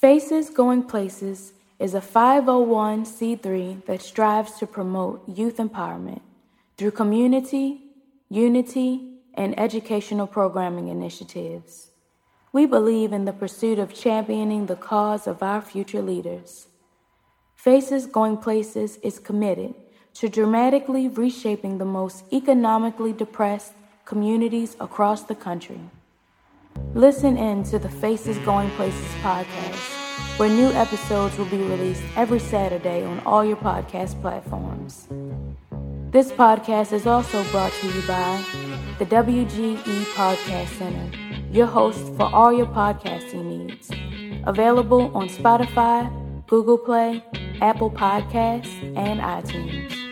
Faces Going Places is a 501c3 that strives to promote youth empowerment through community, unity, and educational programming initiatives. We believe in the pursuit of championing the cause of our future leaders. Faces Going Places is committed to dramatically reshaping the most economically depressed communities across the country. Listen in to the Faces Going Places podcast, where new episodes will be released every Saturday on all your podcast platforms. This podcast is also brought to you by the WGE Podcast Center, your host for all your podcasting needs. Available on Spotify, Google Play, Apple Podcasts, and iTunes.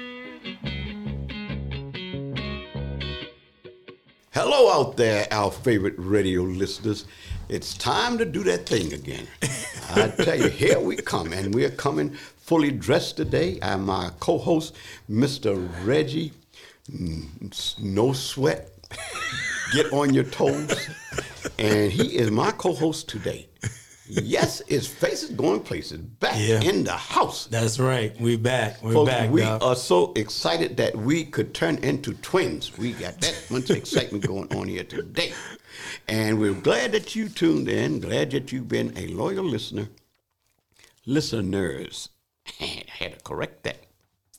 Hello out there, our favorite radio listeners. It's time to do that thing again. I tell you, here we come, and we're coming fully dressed today. I'm my co-host, Mr. Reggie. Mm, No sweat. Get on your toes. And he is my co-host today. Yes, it's Faces Going Places back Yeah. in the house. That's right. We back. We're Folks, back. we dog. are so excited that we could turn into twins. We got that much excitement going on here today. And we're glad that you tuned in, glad that you've been a loyal listener. Listeners. I had to correct that.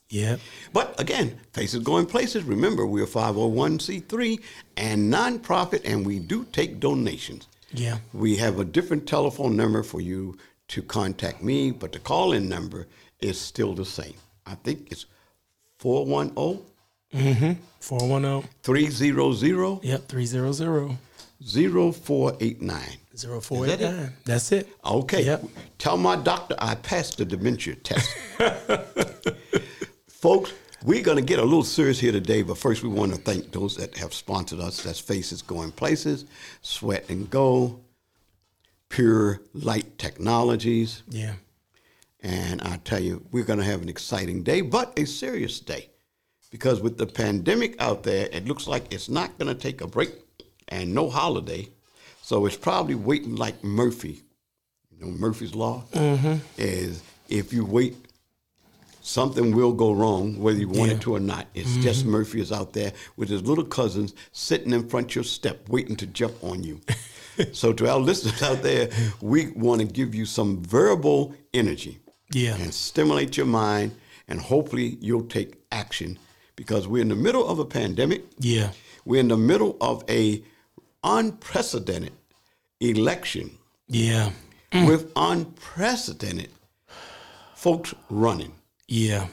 yeah. But again, Faces Going Places, remember we're 501c3 and nonprofit, and we do take donations. Yeah. We have a different telephone number for you to contact me, but the call in number is still the same. I think it's 410 mm-hmm. 410. 300 Yep. 300 0489. 0489. That's it. Okay. Yep. Tell my doctor I passed the dementia test. Folks, we're going to get a little serious here today, but first we want to thank those that have sponsored us. That's Faces Going Places, Sweat and Go, Pure Light Technologies. Yeah. And I tell you, we're going to have an exciting day, but a serious day. Because with the pandemic out there, it looks like it's not going to take a break and no holiday. So it's probably waiting like Murphy. You know, Murphy's Law mm-hmm. is if you wait, something will go wrong, whether you want Yeah. it to or not. It's just mm-hmm. Murphy is out there with his little cousins sitting in front of your step, waiting to jump on you. so to our listeners out there, we want to give you some verbal energy Yeah. and stimulate your mind, and hopefully you'll take action because we're in the middle of a pandemic. Yeah. We're in the middle of a unprecedented election Yeah. with unprecedented folks running. Yeah.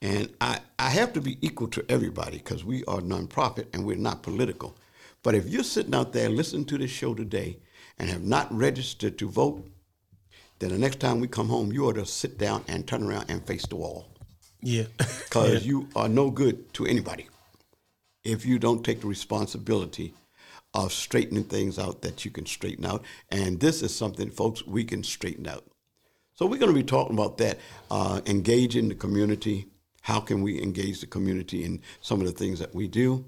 And I, I have to be equal to everybody because we are nonprofit and we're not political. But if you're sitting out there listening to this show today and have not registered to vote, then the next time we come home, you ought to sit down and turn around and face the wall Yeah. because you are no good to anybody if you don't take the responsibility of straightening things out that you can straighten out. And this is something, folks, we can straighten out. So we're going to be talking about that, uh, engaging the community. How can we engage the community in some of the things that we do?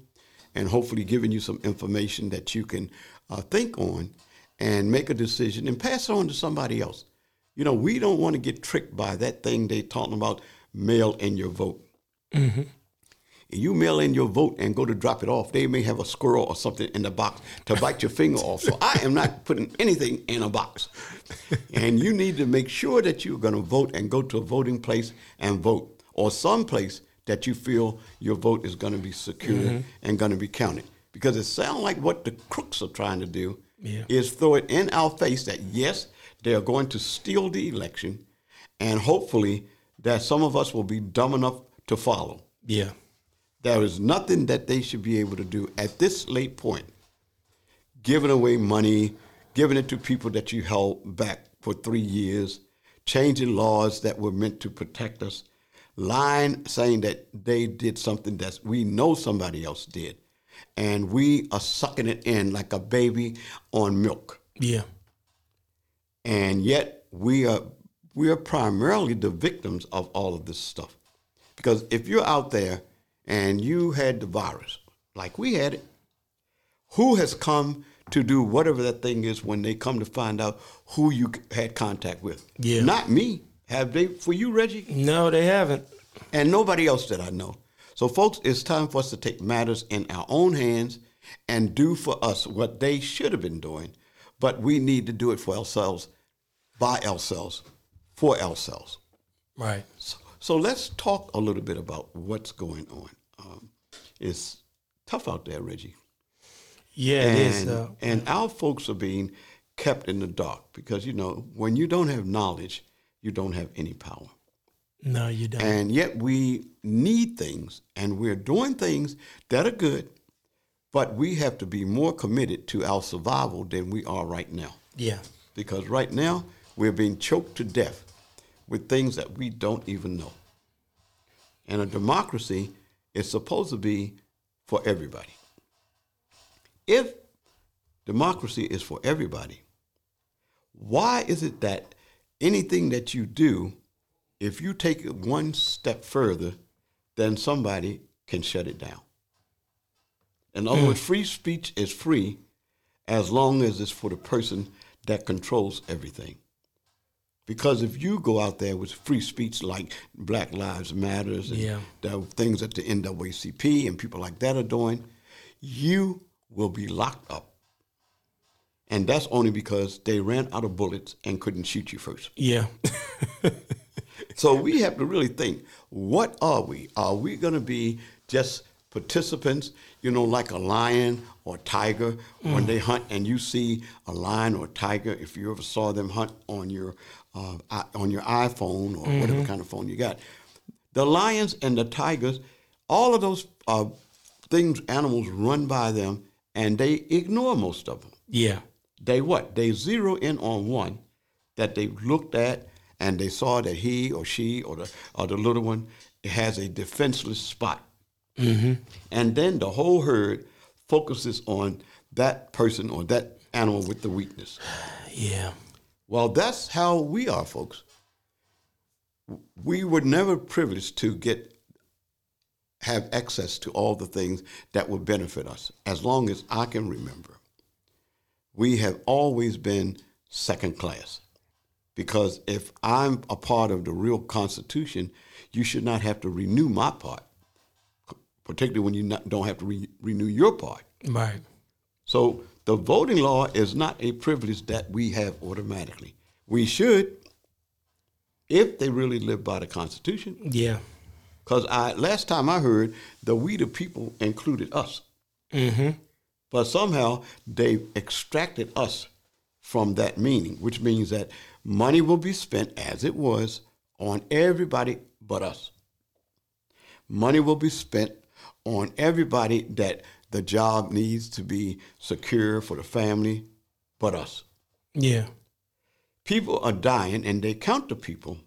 And hopefully giving you some information that you can uh, think on and make a decision and pass it on to somebody else. You know, we don't want to get tricked by that thing they're talking about, mail in your vote. You mail in your vote and go to drop it off, they may have a squirrel or something in the box to bite your finger off. So I am not putting anything in a box. And you need to make sure that you're going to vote and go to a voting place and vote, or some place that you feel your vote is going to be secure mm-hmm. and going to be counted. Because it sounds like what the crooks are trying to do Yeah. is throw it in our face that yes, they are going to steal the election, and hopefully that some of us will be dumb enough to follow. Yeah. There is nothing that they should be able to do at this late point. Giving away money, giving it to people that you held back for three years, changing laws that were meant to protect us, lying, saying that they did something that we know somebody else did. And we are sucking it in like a baby on milk. Yeah. And yet we are we are primarily the victims of all of this stuff. Because if you're out there and you had the virus, like we had it, who has come to do whatever that thing is when they come to find out who you had contact with. Yeah. Not me. Have they for you, Reggie? No, they haven't. And nobody else that I know. So, folks, it's time for us to take matters in our own hands and do for us what they should have been doing, but we need to do it for ourselves, by ourselves, for ourselves. Right. So, so let's talk a little bit about what's going on. Um, it's tough out there, Reggie. Yeah, and, it is. Uh, and our folks are being kept in the dark because, you know, when you don't have knowledge, you don't have any power. no, you don't. And yet we need things and we're doing things that are good, but we have to be more committed to our survival than we are right now. yeah. Because right now we're being choked to death with things that we don't even know. And a democracy is supposed to be for everybody. If democracy is for everybody, why is it that anything that you do, if you take it one step further, then somebody can shut it down? In other words, hmm. free speech is free as long as it's for the person that controls everything. Because if you go out there with free speech like Black Lives Matters and Yeah. the things that the NAACP and people like that are doing, you will be locked up. And that's only because they ran out of bullets and couldn't shoot you first. Yeah. So we have to really think what are we? Are we going to be just participants, you know, like a lion or tiger when they hunt and you see a lion or a tiger, if you ever saw them hunt on your, uh, on your iPhone or whatever kind of phone you got? The lions and the tigers, all of those uh, things, animals run by them and they ignore most of them yeah. they what? They zero in on one that they looked at and they saw that he or she or the or the little one has a defenseless spot. Mm-hmm. And then the whole herd focuses on that person or that animal with the weakness. Yeah. Well, that's how we are, folks. We were never privileged to get have access to all the things that would benefit us. As long as I can remember, we have always been second class. Because if I'm a part of the real Constitution, you should not have to renew my part, particularly when you not, don't have to re- renew your part. Right. So the voting law is not a privilege that we have automatically. We should, if they really live by the Constitution. Yeah. Because I last time I heard, the we the people included us. Mm-hmm. But somehow they extracted us from that meaning, which means that money will be spent as it was on everybody but us. Money will be spent on everybody that the job needs to be secure for the family but us. Yeah. People are dying and they count the people,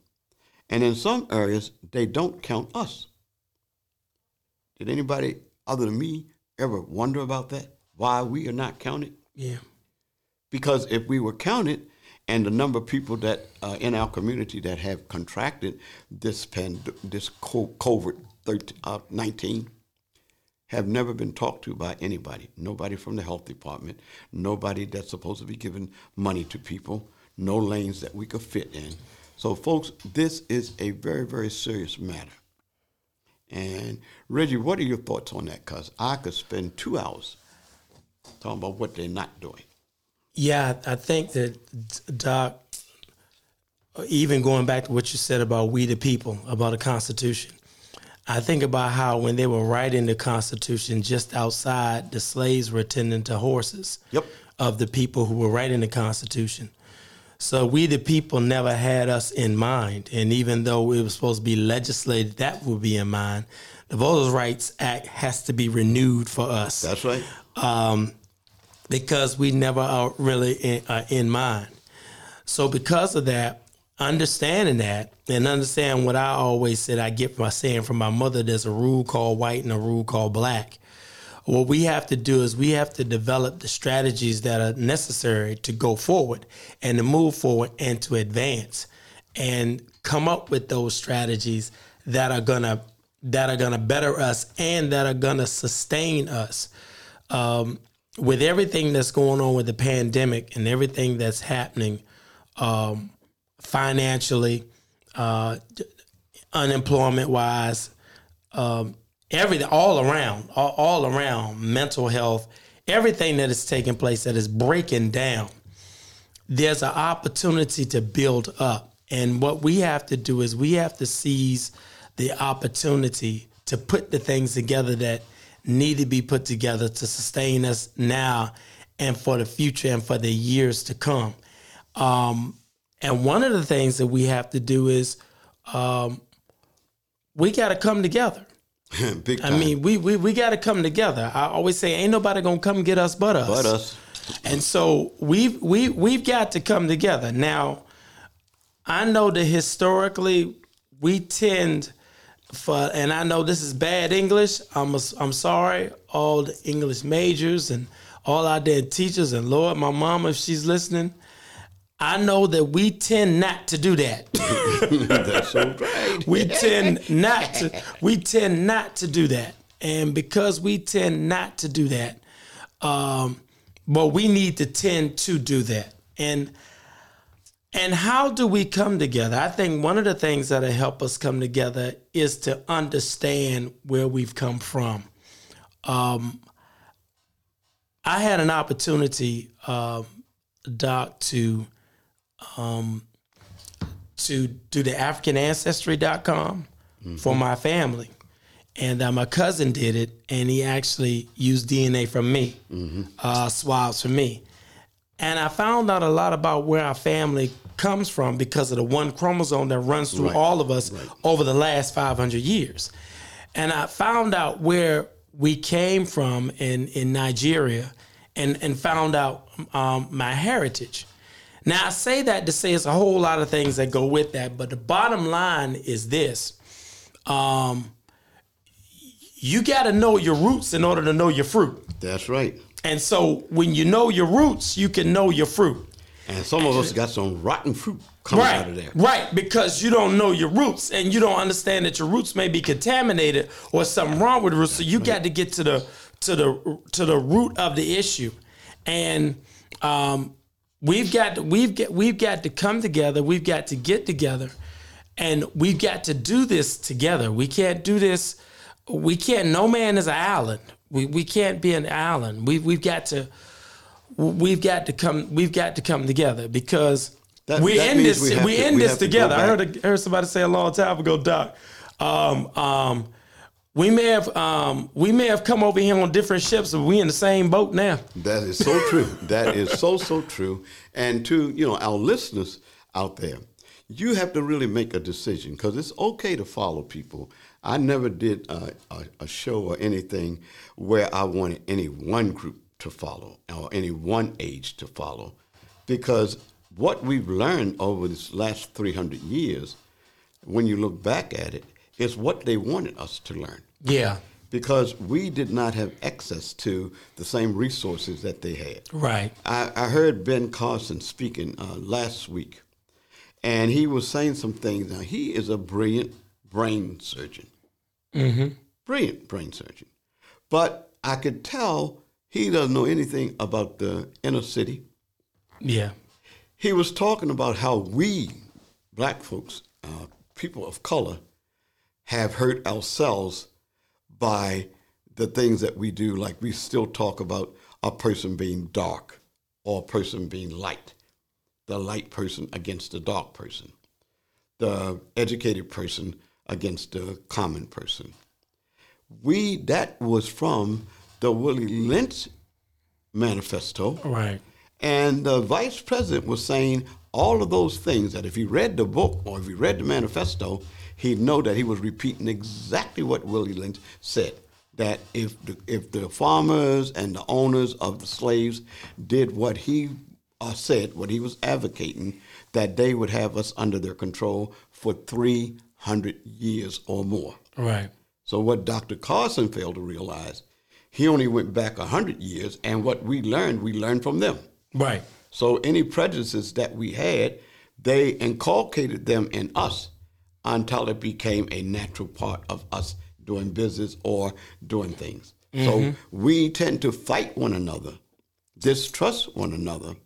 and in some areas they don't count us. Did anybody other than me ever wonder about that? Why we are not counted? Yeah. Because if we were counted, and the number of people that uh, in our community that have contracted this pand- this COVID nineteen have never been talked to by anybody. Nobody from the health department. Nobody that's supposed to be giving money to people. No lanes that we could fit in. So, folks, this is a very very serious matter. And Reggie, what are your thoughts on that? Because I could spend two hours talking about what they're not doing. Yeah, I think that Doc, even going back to what you said about we the people, about the Constitution, I think about how when they were writing the Constitution, just outside, the slaves were attending to horses Yep. of the people who were writing the Constitution. So we the people never had us in mind, and even though it was supposed to be legislated that would be in mind, the Voters' Rights Act has to be renewed for us That's right. because we never are really in, uh, in mind. So because of that, understanding that and understand what I always said I get my saying from my mother, there's a rule called white and a rule called black. What we have to do is we have to develop the strategies that are necessary to go forward and to move forward and to advance and come up with those strategies that are gonna that are gonna better us and that are gonna sustain us. Um, with everything that's going on with the pandemic and everything that's happening um, financially, uh, unemployment wise, um, everything all around, all, all around, mental health, everything that is taking place that is breaking down. There's an opportunity to build up. And what we have to do is we have to seize the opportunity to put the things together that need to be put together to sustain us now and for the future and for the years to come. Um, and one of the things that we have to do is um, we got to come together. Big time. I mean, we we, we got to come together. I always say, ain't nobody gonna come get us but us. but us. And so we've we we've got to come together. Now, I know that historically we tend for, and I know this is bad English. I'm a, I'm sorry, all the English majors and all our dead teachers and Lord, my mom if she's listening. I know that we tend not to do that. That's so right. we tend not to we tend not to do that and because we tend not to do that um but we need to tend to do that and and how do we come together i think one of the things that'll help us come together is to understand where we've come from um i had an opportunity um doc to um to do the AfricanAncestry.com for my family. And uh, my cousin did it, and he actually used DNA from me, uh, swabs from me. And I found out a lot about where our family comes from because of the one chromosome that runs through Right. all of us over the last 500 years. And I found out where we came from in, in Nigeria and, and found out um, my heritage. Now, I say that to say it's a whole lot of things that go with that, but the bottom line is this. Um, you got to know your roots in order to know your fruit. That's right. And so when you know your roots, you can know your fruit. And some of us got some rotten fruit coming out of Right, there. right, because you don't know your roots and you don't understand that your roots may be contaminated or something wrong with the roots. So you got to get to the to the to the root of the issue, and um, we've got to, we've got we've got to come together. We've got to get together, and we've got to do this together. We can't do this. We can't. No man is an island. We we can't be an island. We we've got to we've got to come we've got to come together because That- we're that in this we we to- in we this have to together. I heard a, heard somebody say a long time ago, Doc. Um, um, we may have um, we may have come over here on different ships, but we in the same boat now. That is so true. that is so so true. And to you know our listeners out there, you have to really make a decision because it's okay to follow people. I never did a, a, a show or anything where I wanted any one group to follow or any one age to follow, because what we've learned over this last 300 years, when you look back at it, is what they wanted us to learn Yeah, because we did not have access to the same resources that they had. right. I, I heard Ben Carson speaking uh, last week, and he was saying some things. Now, he is a brilliant brain surgeon, brilliant brain surgeon. But I could tell he doesn't know anything about the inner city. Yeah, He was talking about how we, black folks, uh, people of color, have hurt ourselves by the things that we do. Like we still talk about a person being dark or a person being light, the light person against the dark person, the educated person against the common person. We that was from the Willie Lynch manifesto. right. And the vice president was saying all of those things that if he read the book or if he read the manifesto, he'd know that he was repeating exactly what Willie Lynch said. That if the, if the farmers and the owners of the slaves did what he uh, said, what he was advocating, that they would have us under their control for 300 years or more. Right. So what Dr. Carson failed to realize, he only went back 100 years, and what we learned, we learned from them. Right. So any prejudices that we had, they inculcated them in us until it became a natural part of us doing business or doing things. So mm-hmm. we tend to fight one another distrust one another,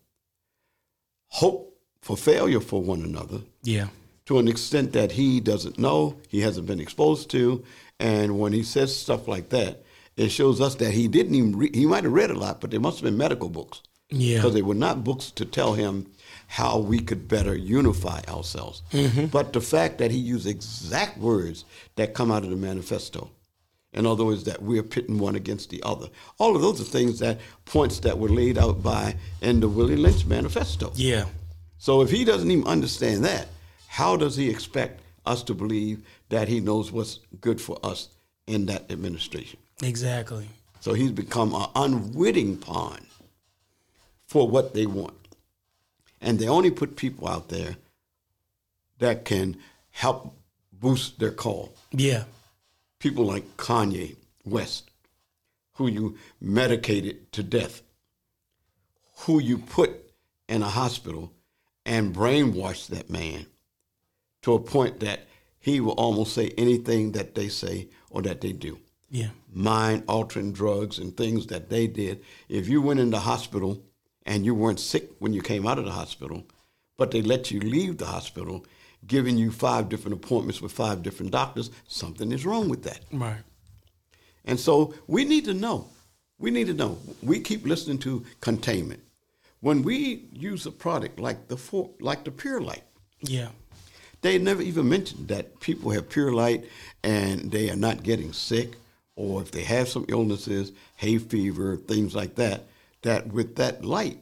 hope for failure for one another Yeah. to an extent that he doesn't know, he hasn't been exposed to, and when he says stuff like that, it shows us that he didn't even read, he might have read a lot, but there must have been medical books. Yeah. Because they were not books to tell him how we could better unify ourselves. Mm-hmm. But the fact that he used exact words that come out of the manifesto. In other words, that we're pitting one against the other. All of those are things that points that were laid out by in the Willie Lynch manifesto. Yeah. So if he doesn't even understand that, how does he expect us to believe that he knows what's good for us in that administration? Exactly. So he's become an unwitting pawn for what they want. And they only put people out there that can help boost their call. Yeah. People like Kanye West, who you medicated to death, who you put in a hospital and brainwashed that man to a point that he will almost say anything that they say or that they do. Yeah. Mind altering drugs and things that they did. If you went in the hospital and you weren't sick when you came out of the hospital, but they let you leave the hospital, giving you five different appointments with five different doctors, something is wrong with that. Right. And so we need to know. We need to know. We keep listening to containment. When we use a product like the for, like the Pure Light, Yeah. they never even mentioned that people have Pure Light and they are not getting sick, or if they have some illnesses, hay fever, things like that. That with that light,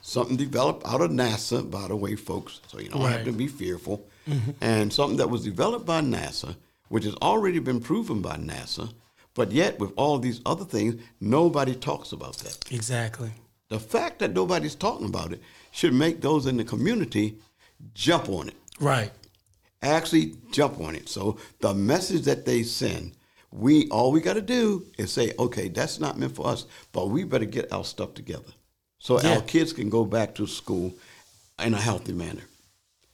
something developed out of NASA, by the way, folks. So you don't have to be fearful. Mm-hmm. And something that was developed by NASA, which has already been proven by NASA, but yet with all these other things, nobody talks about that. Exactly. The fact that nobody's talking about it should make those in the community jump on it. Right. Actually jump on it. So the message that they send, we all we got to do is say, okay, that's not meant for us, but we better get our stuff together, so Yeah. our kids can go back to school in a healthy manner.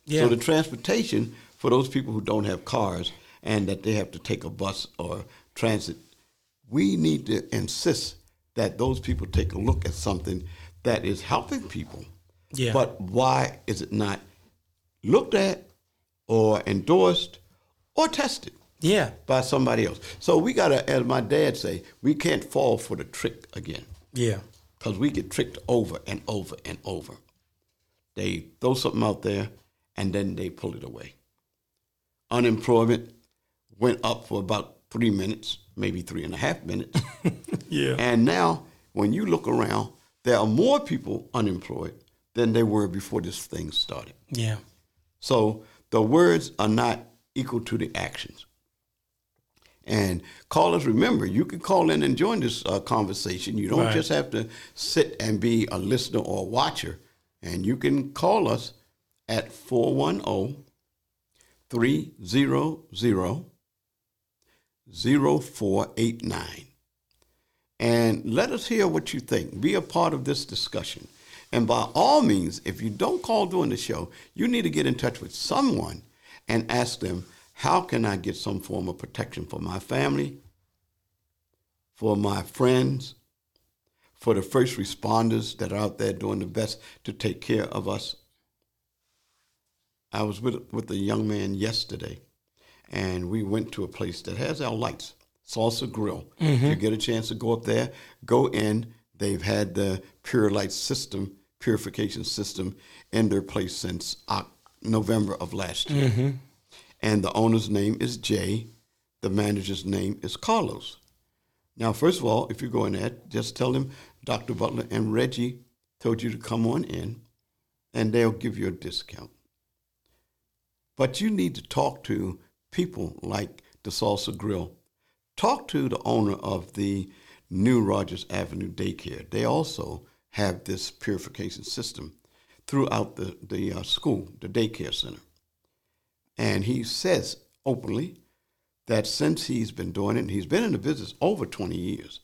Yeah. So the transportation for those people who don't have cars and that they have to take a bus or transit, we need to insist that those people take a look at something that is helping people. Yeah. But why is it not looked at or endorsed or tested yeah. by somebody else? So we got to, as my dad say, we can't fall for the trick again Yeah. because we get tricked over and over and over. They throw something out there and then they pull it away. Unemployment went up for about three minutes, maybe three and a half minutes. Yeah. and now, when you look around, there are more people unemployed than there were before this thing started. Yeah. So the words are not equal to the actions. And callers, remember, you can call in and join this uh, conversation. You don't Right. just have to sit and be a listener or a watcher. And you can call us at 410 300 0489. And let us hear what you think. Be a part of this discussion. And by all means, if you don't call during the show, you need to get in touch with someone and ask them, how can I get some form of protection for my family, for my friends, for the first responders that are out there doing the best to take care of us? I was with, with a young man yesterday, and we went to a place that has our lights, Salsa Grill. If you get a chance to go up there, go in. They've had the Pure Light system, purification system, in their place since November of last year. Mm-hmm. And the owner's name is Jay. The manager's name is Carlos. Now, first of all, if you're going there, just tell them Dr. Butler and Reggie told you to come on in, and they'll give you a discount. But you need to talk to people like the Salsa Grill. Talk to the owner of the New Rogers Avenue Daycare. They also have this purification system throughout the, the uh, school, the daycare center. And he says openly that since he's been doing it, and he's been in the business over 20 years,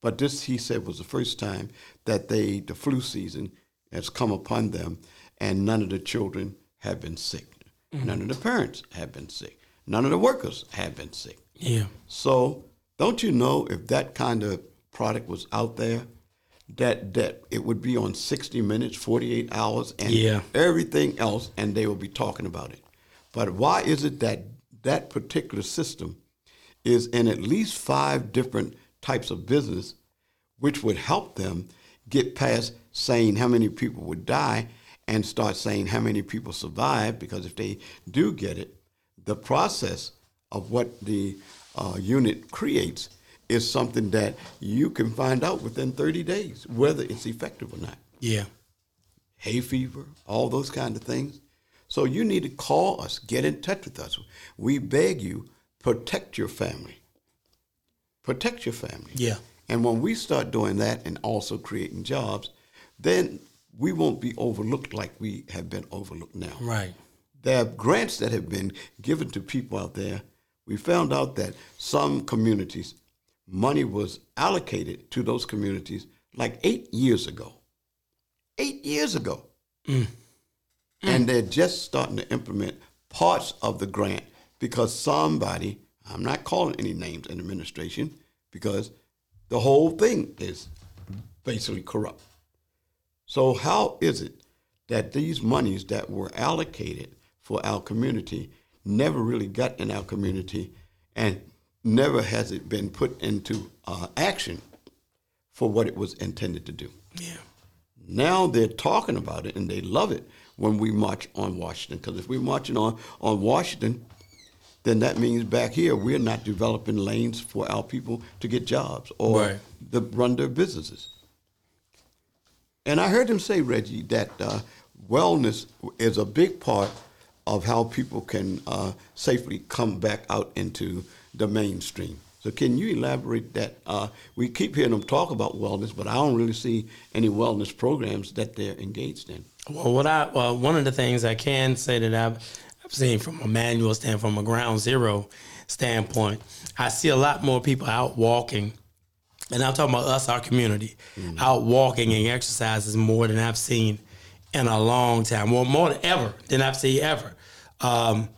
but this, he said, was the first time that they, the flu season has come upon them, and none of the children have been sick. Mm-hmm. None of the parents have been sick. None of the workers have been sick. Yeah. So, don't you know if that kind of product was out there, that that it would be on 60 minutes, 48 hours, and Yeah. everything else, and they will be talking about it. But why is it that that particular system is in at least five different types of business, which would help them get past saying how many people would die and start saying how many people survive? Because if they do get it, the process of what the uh, unit creates is something that you can find out within 30 days whether it's effective or not Yeah. hay fever, all those kind of things. So you need to call us, get in touch with us. We beg you, protect your family. Protect your family. Yeah. And when we start doing that and also creating jobs, then we won't be overlooked like we have been overlooked now. Right. There are grants that have been given to people out there. We found out that some communities, money was allocated to those communities like eight years ago. Eight years ago. Mm. And they're just starting to implement parts of the grant because somebody, I'm not calling any names in administration, because the whole thing is basically corrupt. So how is it that these monies that were allocated for our community never really got in our community and never has it been put into uh, action for what it was intended to do? Yeah. Now they're talking about it and they love it when we march on Washington. Because if we're marching on, on Washington, then that means back here we're not developing lanes for our people to get jobs or Right. to run their businesses. And I heard him say, Reggie, that uh, wellness is a big part of how people can uh, safely come back out into the mainstream. So can you elaborate that? Uh, we keep hearing them talk about wellness, but I don't really see any wellness programs that they're engaged in. Well, what I well, one of the things I can say that I've I've seen from a manual stand from a ground zero standpoint, I see a lot more people out walking, and I'm talking about us, our community, out walking and exercises more than I've seen in a long time, well, more than ever than I've seen ever. Um,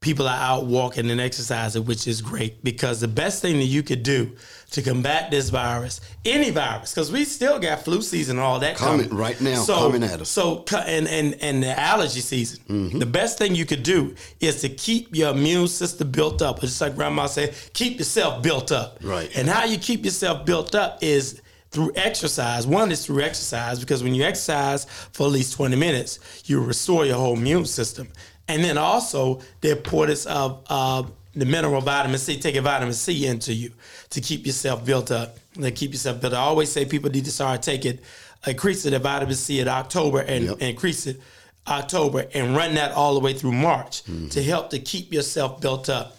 people are out walking and exercising, which is great because the best thing that you could do to combat this virus, any virus, because we still got flu season and all that Coming coming right now, So, coming at us. so and and and the allergy season. Mm-hmm. The best thing you could do is to keep your immune system built up. Just like Grandma said, keep yourself built up. Right. And how you keep yourself built up is through exercise. One is through exercise because when you exercise for at least 20 minutes, you restore your whole immune system. And then also the importance of uh, the mineral vitamin C, taking vitamin C into you to keep yourself built up. To keep yourself built. I always say people need to start taking, increase the vitamin C in October and, Yep. and increase it October and run that all the way through March to help to keep yourself built up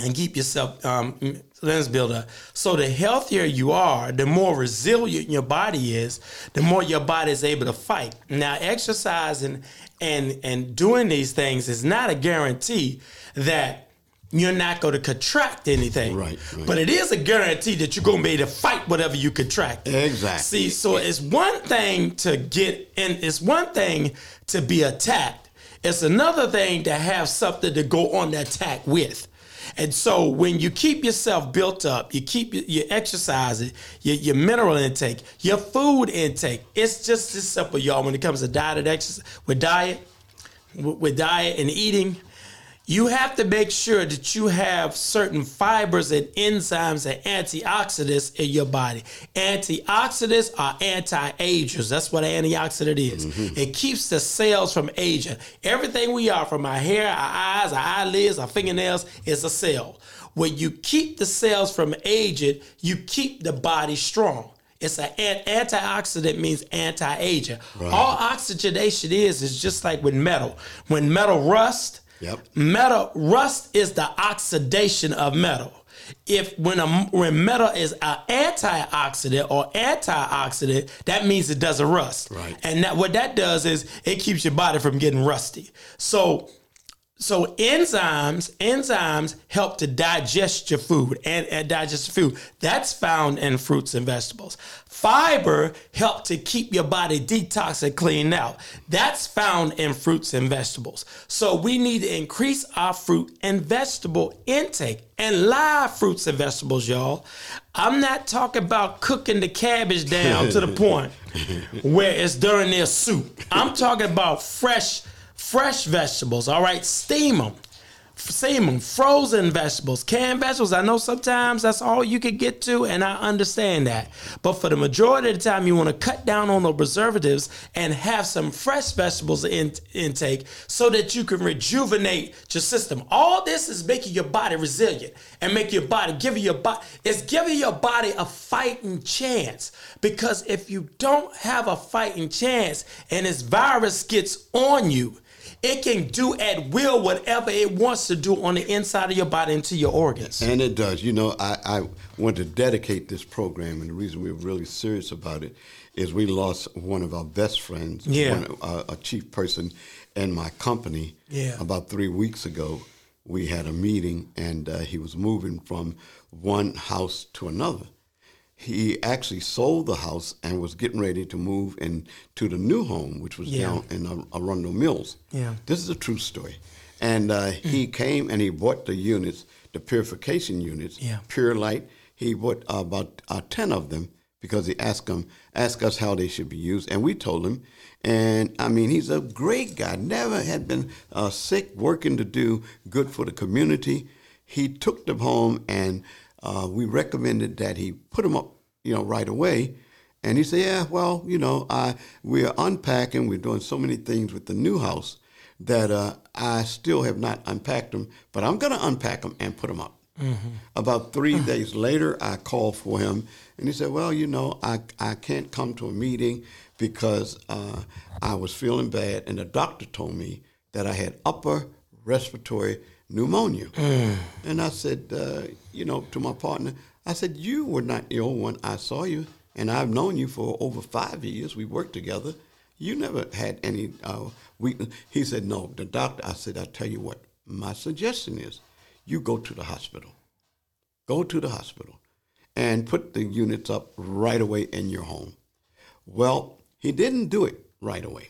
and keep yourself um, lens build up. So the healthier you are, the more resilient your body is, the more your body is able to fight. Now, exercising and and doing these things is not a guarantee that you're not going to contract anything. Right, right. But it is a guarantee that you're going to be able to fight whatever you contract. Exactly. See, so it's one thing to get and it's one thing to be attacked. It's another thing to have something to go on the attack with. And so when you keep yourself built up, you keep your, your exercising, your, your mineral intake, your food intake. It's just as simple, y'all, when it comes to diet and exercise, with diet, with diet and eating, you have to make sure that you have certain fibers and enzymes and antioxidants in your body. Antioxidants are anti-agers. That's what an antioxidant is. Mm-hmm. It keeps the cells from aging. Everything we are, from our hair, our eyes, our eyelids, our fingernails, is a cell. When you keep the cells from aging, you keep the body strong. It's an an- antioxidant means anti-aging. All oxygenation is is just like with metal. When metal rusts, Yep. Metal rust is the oxidation of metal. If when a when metal is an antioxidant or antioxidant, that means it doesn't rust. Right. And that what that does is it keeps your body from getting rusty. So so enzymes, enzymes help to digest your food and, and digest food. That's found in fruits and vegetables. Fiber help to keep your body detox and clean out. That's found in fruits and vegetables. So we need to increase our fruit and vegetable intake and live fruits and vegetables, y'all. I'm not talking about cooking the cabbage down to the point where it's during their soup. I'm talking about fresh fresh vegetables. All right, steam them. Steam them. Frozen vegetables, canned vegetables. I know sometimes that's all you can get to, and I understand that. But for the majority of the time, you want to cut down on the preservatives and have some fresh vegetables in, intake so that you can rejuvenate your system. All this is making your body resilient and make your body giving your body it's giving your body a fighting chance. Because if you don't have a fighting chance and this virus gets on you, it can do at will whatever it wants to do on the inside of your body into your organs. And it does. You know, I, I want to dedicate this program, and the reason we're really serious about it is we lost one of our best friends, Yeah. one, uh, a chief person in my company. Yeah. About three weeks ago, we had a meeting, and uh, he was moving from one house to another. He actually sold the house and was getting ready to move into the new home, which was Yeah. down in Arundel Mills. Yeah. This is a true story. And uh, he came and he bought the units, the purification units, Yeah. Pure Light. He bought uh, about uh, 10 of them because he asked them, asked us how they should be used. And we told him. And I mean, he's a great guy, never had been uh, sick, working to do good for the community. He took them home and uh, we recommended that he put them up, you know, right away. And he said, "Yeah, well, you know, I we're unpacking. We're doing so many things with the new house that uh, I still have not unpacked them. But I'm going to unpack them and put them up." About three days later, I called for him, and he said, "Well, you know, I I can't come to a meeting because uh, I was feeling bad, and the doctor told me that I had upper respiratory pneumonia." And I said, uh, you know, to my partner, I said, "You were not ill when I saw you, and I've known you for over five years. We worked together. You never had any uh, weakness." He said, "No, the doctor." I said, "I tell you what, my suggestion is, you go to the hospital." go to the hospital and put the units up right away in your home. Well, he didn't do it right away.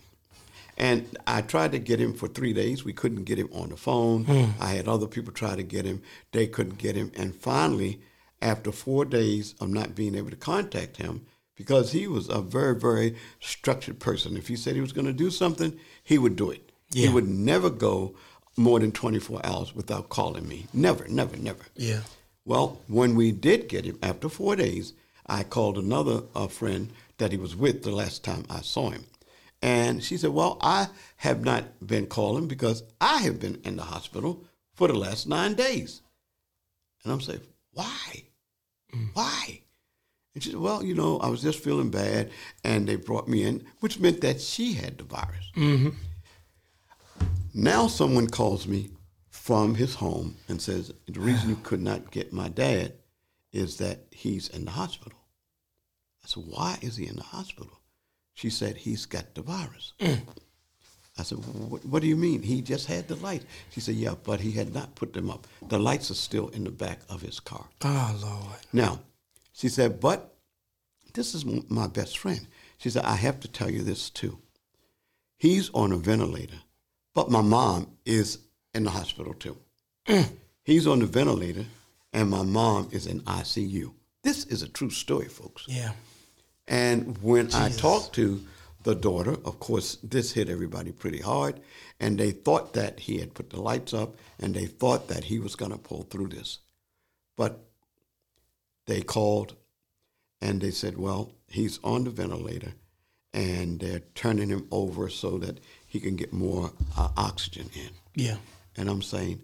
And I tried to get him for three days. We couldn't get him on the phone. I had other people try to get him. They couldn't get him. And finally, after four days of not being able to contact him, because he was a very, very structured person. If he said he was going to do something, he would do it. He would never go more than 24 hours without calling me. Never, never, never. Yeah. Well, when we did get him, after four days, I called another uh, friend that he was with the last time I saw him. And she said, Well, I have not been calling because I have been in the hospital for the last nine days. And I'm saying, Why? Mm. Why? And she said, Well, you know, I was just feeling bad and they brought me in, which meant that she had the virus. Mm-hmm. Now someone calls me from his home and says, The reason you could not get my dad is that he's in the hospital. I said, Why is he in the hospital? She said, He's got the virus. Mm. I said, what, what do you mean? He just had the lights. She said, Yeah, but he had not put them up. The lights are still in the back of his car. Oh Lord. Now, she said, but this is m- my best friend. She said, I have to tell you this too. He's on a ventilator, but my mom is in the hospital too. Mm. He's on the ventilator, and my mom is in ICU. This is a true story, folks. Yeah. And when I talked to the daughter, of course, this hit everybody pretty hard, and they thought that he had put the lights up, and they thought that he was going to pull through this. But they called and they said, well, he's on the ventilator, and they're turning him over so that he can get more uh, oxygen in. Yeah. And I'm saying,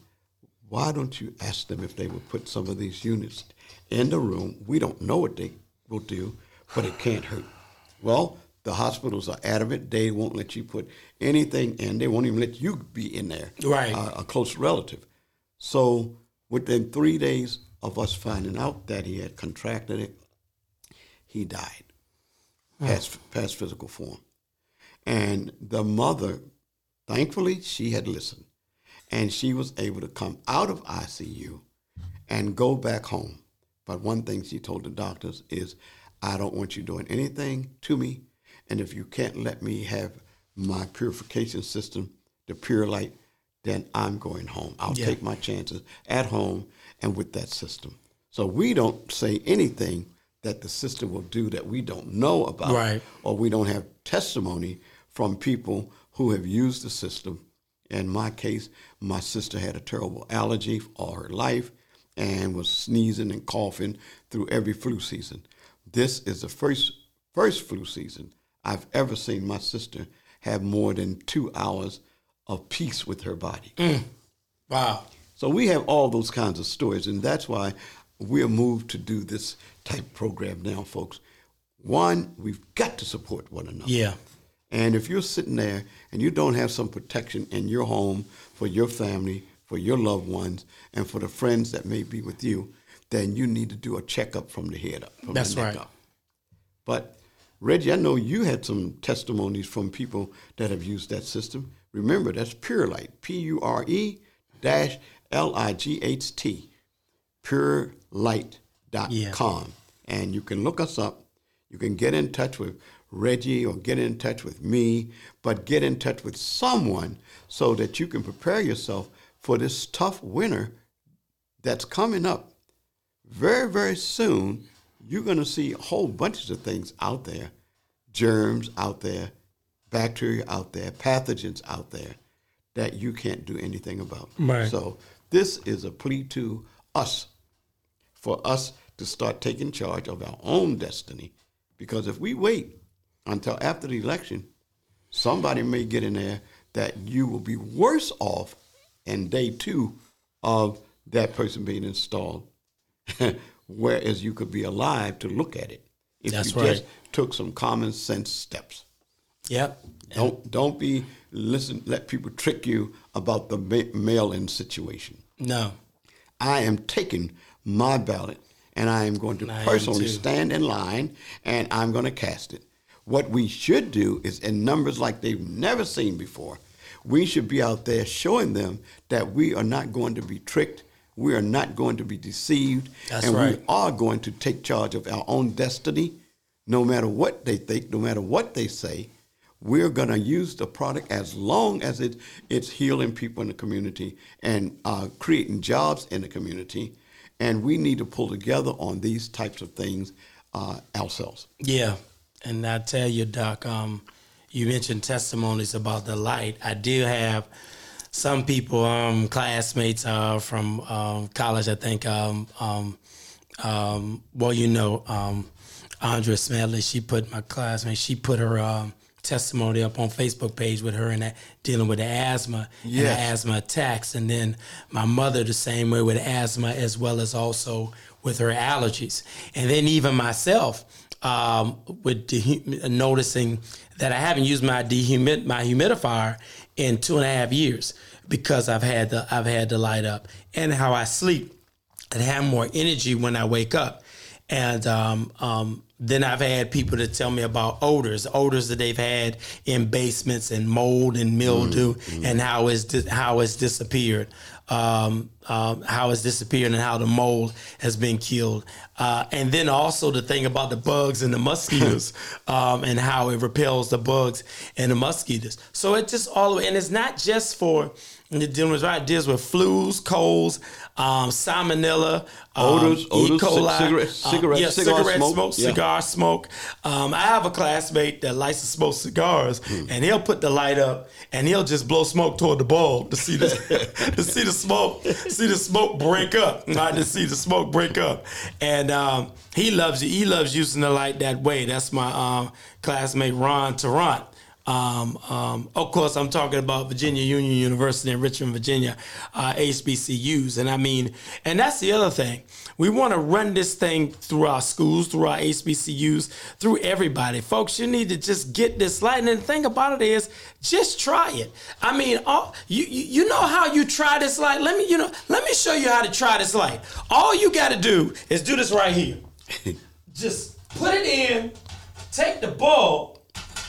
why don't you ask them if they would put some of these units in the room? We don't know what they will do, but it can't hurt. Well, the hospitals are adamant they won't let you put anything in. They won't even let you be in there, Right. uh, a close relative. So within three days of us finding out that he had contracted it, he died, past, past physical form. And the mother, thankfully, she had listened. and she was able to come out of ICU and go back home. But one thing she told the doctors is, I don't want you doing anything to me, and if you can't let me have my purification system, the Pure Light, then I'm going home. I'll Yeah. take my chances at home and with that system. So we don't say anything that the system will do that we don't know about, Right. or we don't have testimony from people who have used the system. In my case, my sister had a terrible allergy all her life and was sneezing and coughing through every flu season. This is the first first flu season I've ever seen my sister have more than two hours of peace with her body. Mm. Wow. So we have all those kinds of stories, and that's why we're moved to do this type program now, folks. One, we've got to support one another. Yeah. And if you're sitting there and you don't have some protection in your home for your family, for your loved ones, and for the friends that may be with you, then you need to do a checkup from the head up. From That's the neck right. Up. But Reggie, I know you had some testimonies from people that have used that system. Remember, that's Purelight, P U R E dash L I G H T, purelight.com. And you can look us up. You can get in touch with Reggie or get in touch with me, but get in touch with someone so that you can prepare yourself for this tough winter that's coming up very, very soon, you're going to see whole bunches of things out there germs out there, bacteria out there, pathogens out there that you can't do anything about. Right. So, this is a plea to us for us to start taking charge of our own destiny. Because if we wait until after the election, somebody may get in there that you will be worse off in day two of that person being installed, whereas you could be alive to look at it if That's you right. just took some common sense steps. Yep. Don't don't be listen. Let people trick you about the mail-in situation. No. I am taking my ballot and I am going to I personally stand in line and I'm going to cast it. What we should do is in numbers like they've never seen before, we should be out there showing them that we are not going to be tricked, we are not going to be deceived, That's and right. we are going to take charge of our own destiny, no matter what they think, no matter what they say. We're going to use the product as long as it, it's healing people in the community and uh, creating jobs in the community. And we need to pull together on these types of things uh, ourselves. Yeah, and I tell you, Doc, um, you mentioned testimonies about the light. I do have some people, um, classmates uh, from um, college. I think, um, um, um, well, you know, um, Andrea Smedley. She put my classmate. She put her um, testimony up on Facebook page with her and that dealing with the asthma and the asthma attacks, and then my mother the same way with asthma as well as also with her allergies, and then even myself um, with dehu- noticing that I haven't used my dehumid my humidifier in two and a half years because I've had the I've had the light up. And how I sleep and have more energy when I wake up. And um, um, then I've had people to tell me about odors, odors that they've had in basements and mold and mildew, and how it's di- how it's disappeared, um, um, how it's disappeared, and how the mold has been killed. Uh, and then also the thing about the bugs and the mosquitoes, um, and how it repels the bugs and the mosquitoes. So it just all, and it's not just for and it deals with right it deals with flus, colds, um, salmonella, um, Odors- E. coli, cigarette- um, yeah, cigar cigarette smoke, smoke, yeah. cigar smoke. Um, I have a classmate that likes to smoke cigars, Hmm. and he'll put the light up, and he'll just blow smoke toward the bulb to see the to see the smoke, see the smoke break up, right? To see the smoke break up, and um, he loves he loves using the light that way. That's my um, classmate Ron Tarrant. Um, um, of course, I'm talking about Virginia Union University in Richmond, Virginia, uh, HBCUs. And I mean, and that's the other thing. We want to run this thing through our schools, through our HBCUs, through everybody. Folks, you need to just get this light. And the thing about it is, just try it. I mean, all, you, you you know how you try this light? Let me, you know, let me show you how to try this light. All you got to do is do this right here. just put it in, take the bulb,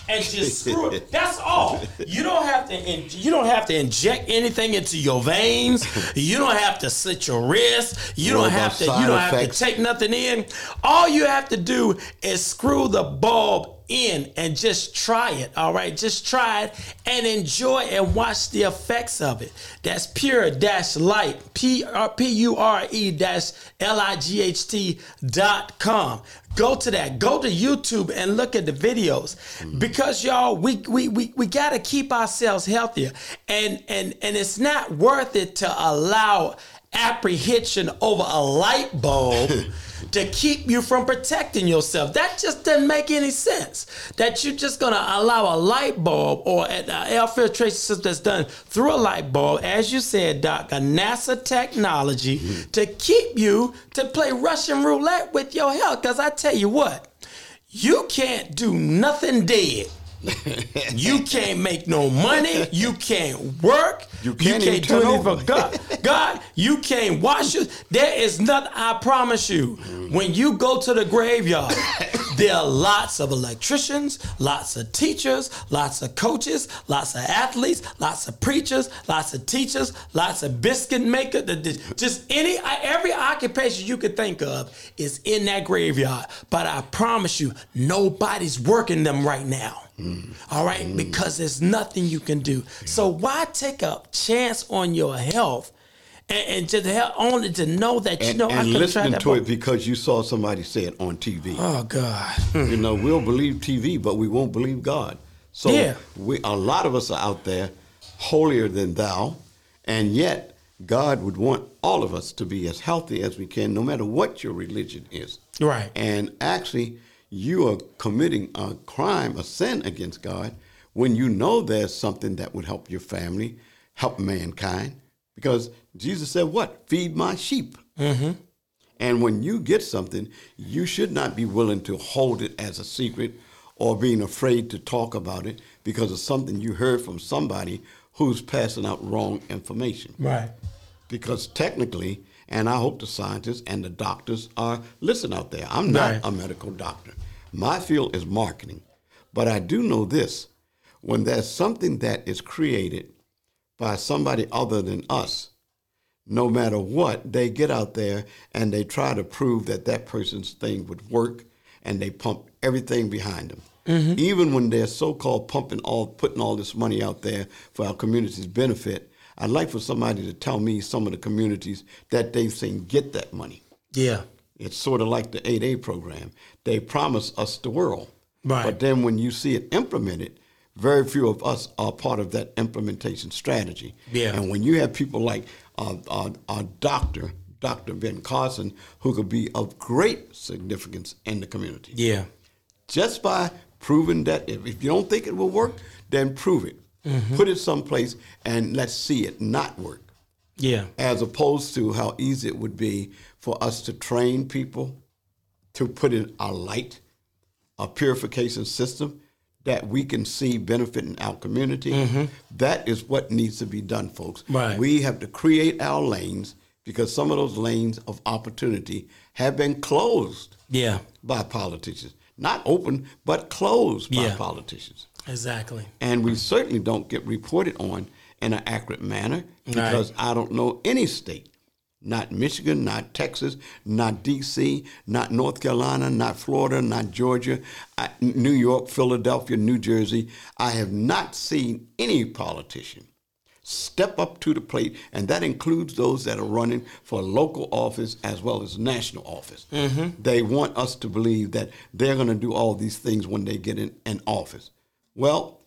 and just screw it. That's all. You don't have to. In, you don't have to inject anything into your veins. You don't have to slit your wrist. You don't have to. You don't have to take nothing in. All you have to do is screw the bulb in and just try it. All right, just try it and enjoy and watch the effects of it. That's pure dash light. P R P U R E dash L I G H T dot com. Go to that. Go to YouTube and look at the videos mm. because y'all, we we we, we got to keep ourselves healthier, and and and it's not worth it to allow apprehension over a light bulb to keep you from protecting yourself. That just doesn't make any sense. That you're just gonna allow a light bulb or an air filtration system that's done through a light bulb, as you said, Doc, a NASA technology mm-hmm. to keep you to play Russian roulette with your health. Because I tell you what, you can't do nothing dead. you can't make no money. You can't work. You can't even do turn anything over. for God. God, you can't wash it. There is nothing. I promise you. Mm-hmm. When you go to the graveyard, there are lots of electricians, lots of teachers, lots of coaches, lots of athletes, lots of preachers, lots of teachers, lots of biscuit makers. Just any every occupation you could think of is in that graveyard. But I promise you, nobody's working them right now. Mm-hmm. All right, mm-hmm. because there's nothing you can do. So why take a chance on your health and, and just help only to know that you And, know I and could try listening to book. it because you saw somebody say it on TV. Oh God. You hmm. know, we'll believe TV, but we won't believe God. So Yeah. we, a lot of us are out there holier than thou, and yet God would want all of us to be as healthy as we can, no matter what your religion is. Right. And actually, you are committing a crime, a sin against God, when you know there's something that would help your family, help mankind. Because Jesus said, What? Feed my sheep. Mm-hmm. And when you get something, you should not be willing to hold it as a secret or being afraid to talk about it because of something you heard from somebody who's passing out wrong information. Right. Because technically, and I hope the scientists and the doctors are listen out there. I'm not Right. a medical doctor. My field is marketing. But I do know this when there's something that is created by somebody other than us, no matter what, they get out there and they try to prove that that person's thing would work and they pump everything behind them. Mm-hmm. Even when they're so called pumping all, putting all this money out there for our community's benefit, I'd like for somebody to tell me some of the communities that they've seen get that money. Yeah. It's sort of like the 8A program. They promise us the world. Right. But then when you see it implemented, very few of us are part of that implementation strategy. Yeah. And when you have people like uh, uh, uh, Dr. Dr. Ben Carson, who could be of great significance in the community, Yeah. just by proving that if, if you don't think it will work, then prove it. Put it someplace and let's see it not work Yeah. as opposed to how easy it would be for us to train people to put in a light, a purification system that we can see benefit in our community. Mm-hmm. That is what needs to be done, folks. Right. We have to create our lanes because some of those lanes of opportunity have been closed Yeah. by politicians. Not open, but closed by Yeah. politicians Exactly. and we certainly don't get reported on in an accurate manner because I don't know any state, not Michigan, not Texas, not D.C., not North Carolina, not Florida, not Georgia, I, New York, Philadelphia, New Jersey. I have not seen any politician step up to the plate, and that includes those that are running for local office as well as national office. Mm-hmm. They want us to believe that they're going to do all these things when they get in, in office. Well,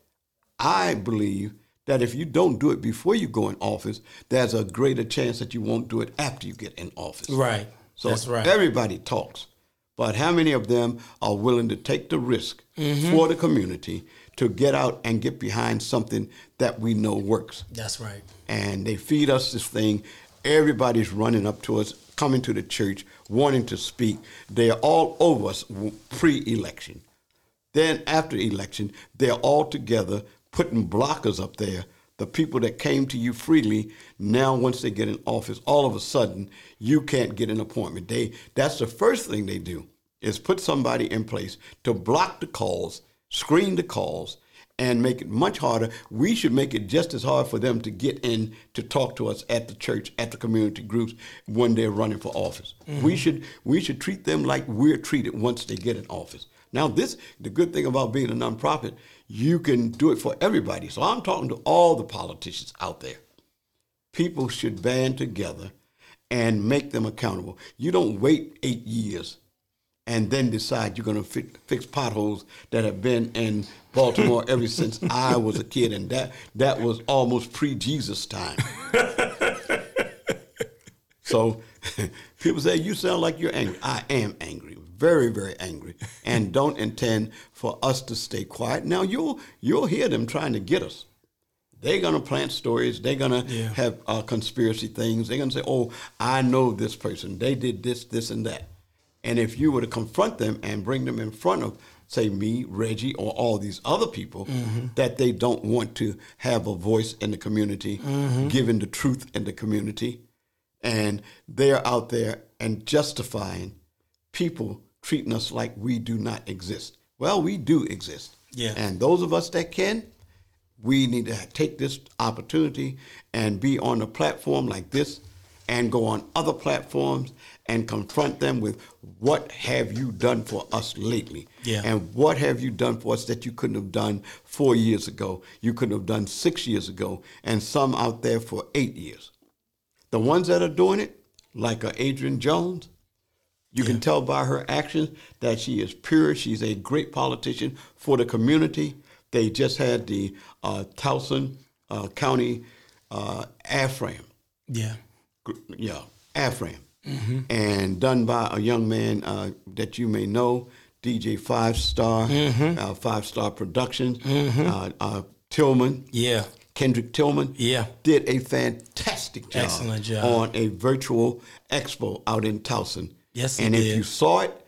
I believe that if you don't do it before you go in office, there's a greater chance that you won't do it after you get in office. Right. So That's right. everybody talks, but how many of them are willing to take the risk Mm-hmm. for the community to get out and get behind something that we know works? That's right. and they feed us this thing. Everybody's running up to us, coming to the church, wanting to speak. They are all over us pre-election. Then after election, they're all together putting blockers up there. The people that came to you freely, now once they get in office, all of a sudden you can't get an appointment. They that's the first thing they do is put somebody in place to block the calls screen the calls, and make it much harder. We should make it just as hard for them to get in to talk to us at the church, at the community groups when they're running for office. Mm-hmm. We should we should treat them like we're treated once they get in office. Now, this the good thing about being a nonprofit, you can do it for everybody. So I'm talking to all the politicians out there. People should band together and make them accountable. You don't wait eight years and then decide you're going to fi- fix potholes that have been in Baltimore ever since I was a kid, and that that was almost pre-Jesus time. so people say you sound like you're angry. I am angry, very very angry, and don't intend for us to stay quiet. Now you'll you'll hear them trying to get us. They're gonna plant stories. They're gonna yeah. have uh, conspiracy things. They're gonna say, "Oh, I know this person. They did this, this, and that." And if you were to confront them and bring them in front of, say, me, Reggie, or all these other people, mm-hmm. that they don't want to have a voice in the community, mm-hmm. giving the truth in the community, and they're out there and justifying people treating us like we do not exist. Well, we do exist. Yeah. And those of us that can, we need to take this opportunity and be on a platform like this and go on other platforms and confront them with what have you done for us lately? Yeah. And what have you done for us that you couldn't have done four years ago, you couldn't have done six years ago, and some out there for eight years. The ones that are doing it, like Adrienne Jones, you yeah. can tell by her actions that she is pure. She's a great politician for the community. They just had the uh, Towson uh, County uh, AFRAM. Yeah. Yeah, AFRAM mm-hmm. and done by a young man uh, that you may know, DJ Five Star, mm-hmm. uh, Five Star Productions, mm-hmm. uh, uh Tillman. Yeah. Kendrick Tillman yeah. did a fantastic job, Excellent job on a virtual expo out in Towson. Yes, and if did. you saw it,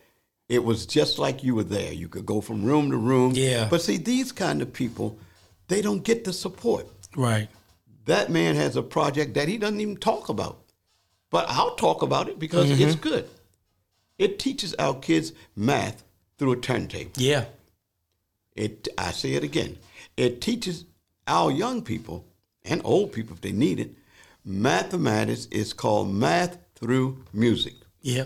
it was just like you were there. You could go from room to room. Yeah. But see, these kind of people, they don't get the support. Right. That man has a project that he doesn't even talk about. But I'll talk about it because mm-hmm. it's good. It teaches our kids math through a turntable. Yeah. It I say it again. It teaches our young people and old people if they need it, mathematics is called math through music. Yeah.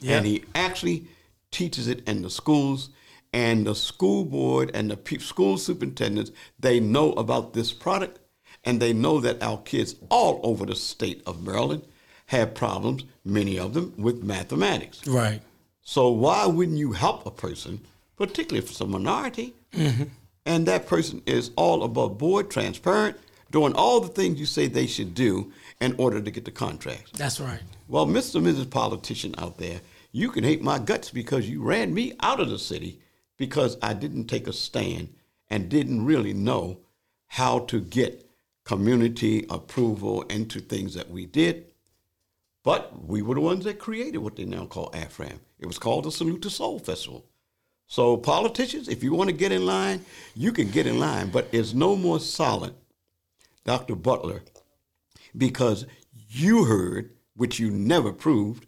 Yeah. And he actually teaches it in the schools and the school board and the school superintendents, they know about this product and they know that our kids all over the state of Maryland have problems, many of them, with mathematics. Right. So why wouldn't you help a person, particularly if it's a minority, mm-hmm. and that person is all above board, transparent, doing all the things you say they should do in order to get the contracts? That's right. Well, Mr. and Mrs. Politician out there, you can hate my guts because you ran me out of the city because I didn't take a stand and didn't really know how to get community approval into things that we did. But we were the ones that created what they now call AFRAM. It was called the Salute to Soul Festival. So politicians, if you want to get in line, you can get in line, but it's no more solid, Dr. Butler, because you heard, which you never proved,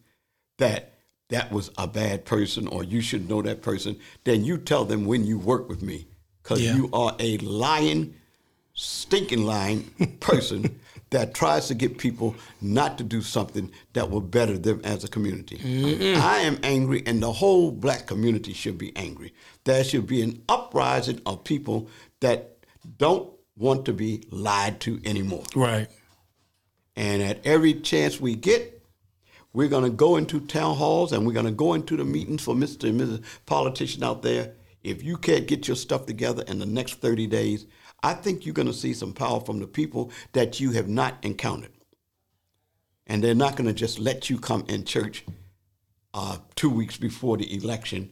that that was a bad person or you should know that person, then you tell them when you work with me because yeah. you are a lying, stinking lying person that tries to get people not to do something that will better them as a community. Mm-hmm. I am angry, and the whole black community should be angry. There should be an uprising of people that don't want to be lied to anymore. Right. And at every chance we get, we're going to go into town halls and we're going to go into the meetings for Mr. and Mrs. Politician out there. If you can't get your stuff together in the next 30 days, I think you're going to see some power from the people that you have not encountered. And they're not going to just let you come in church uh, two weeks before the election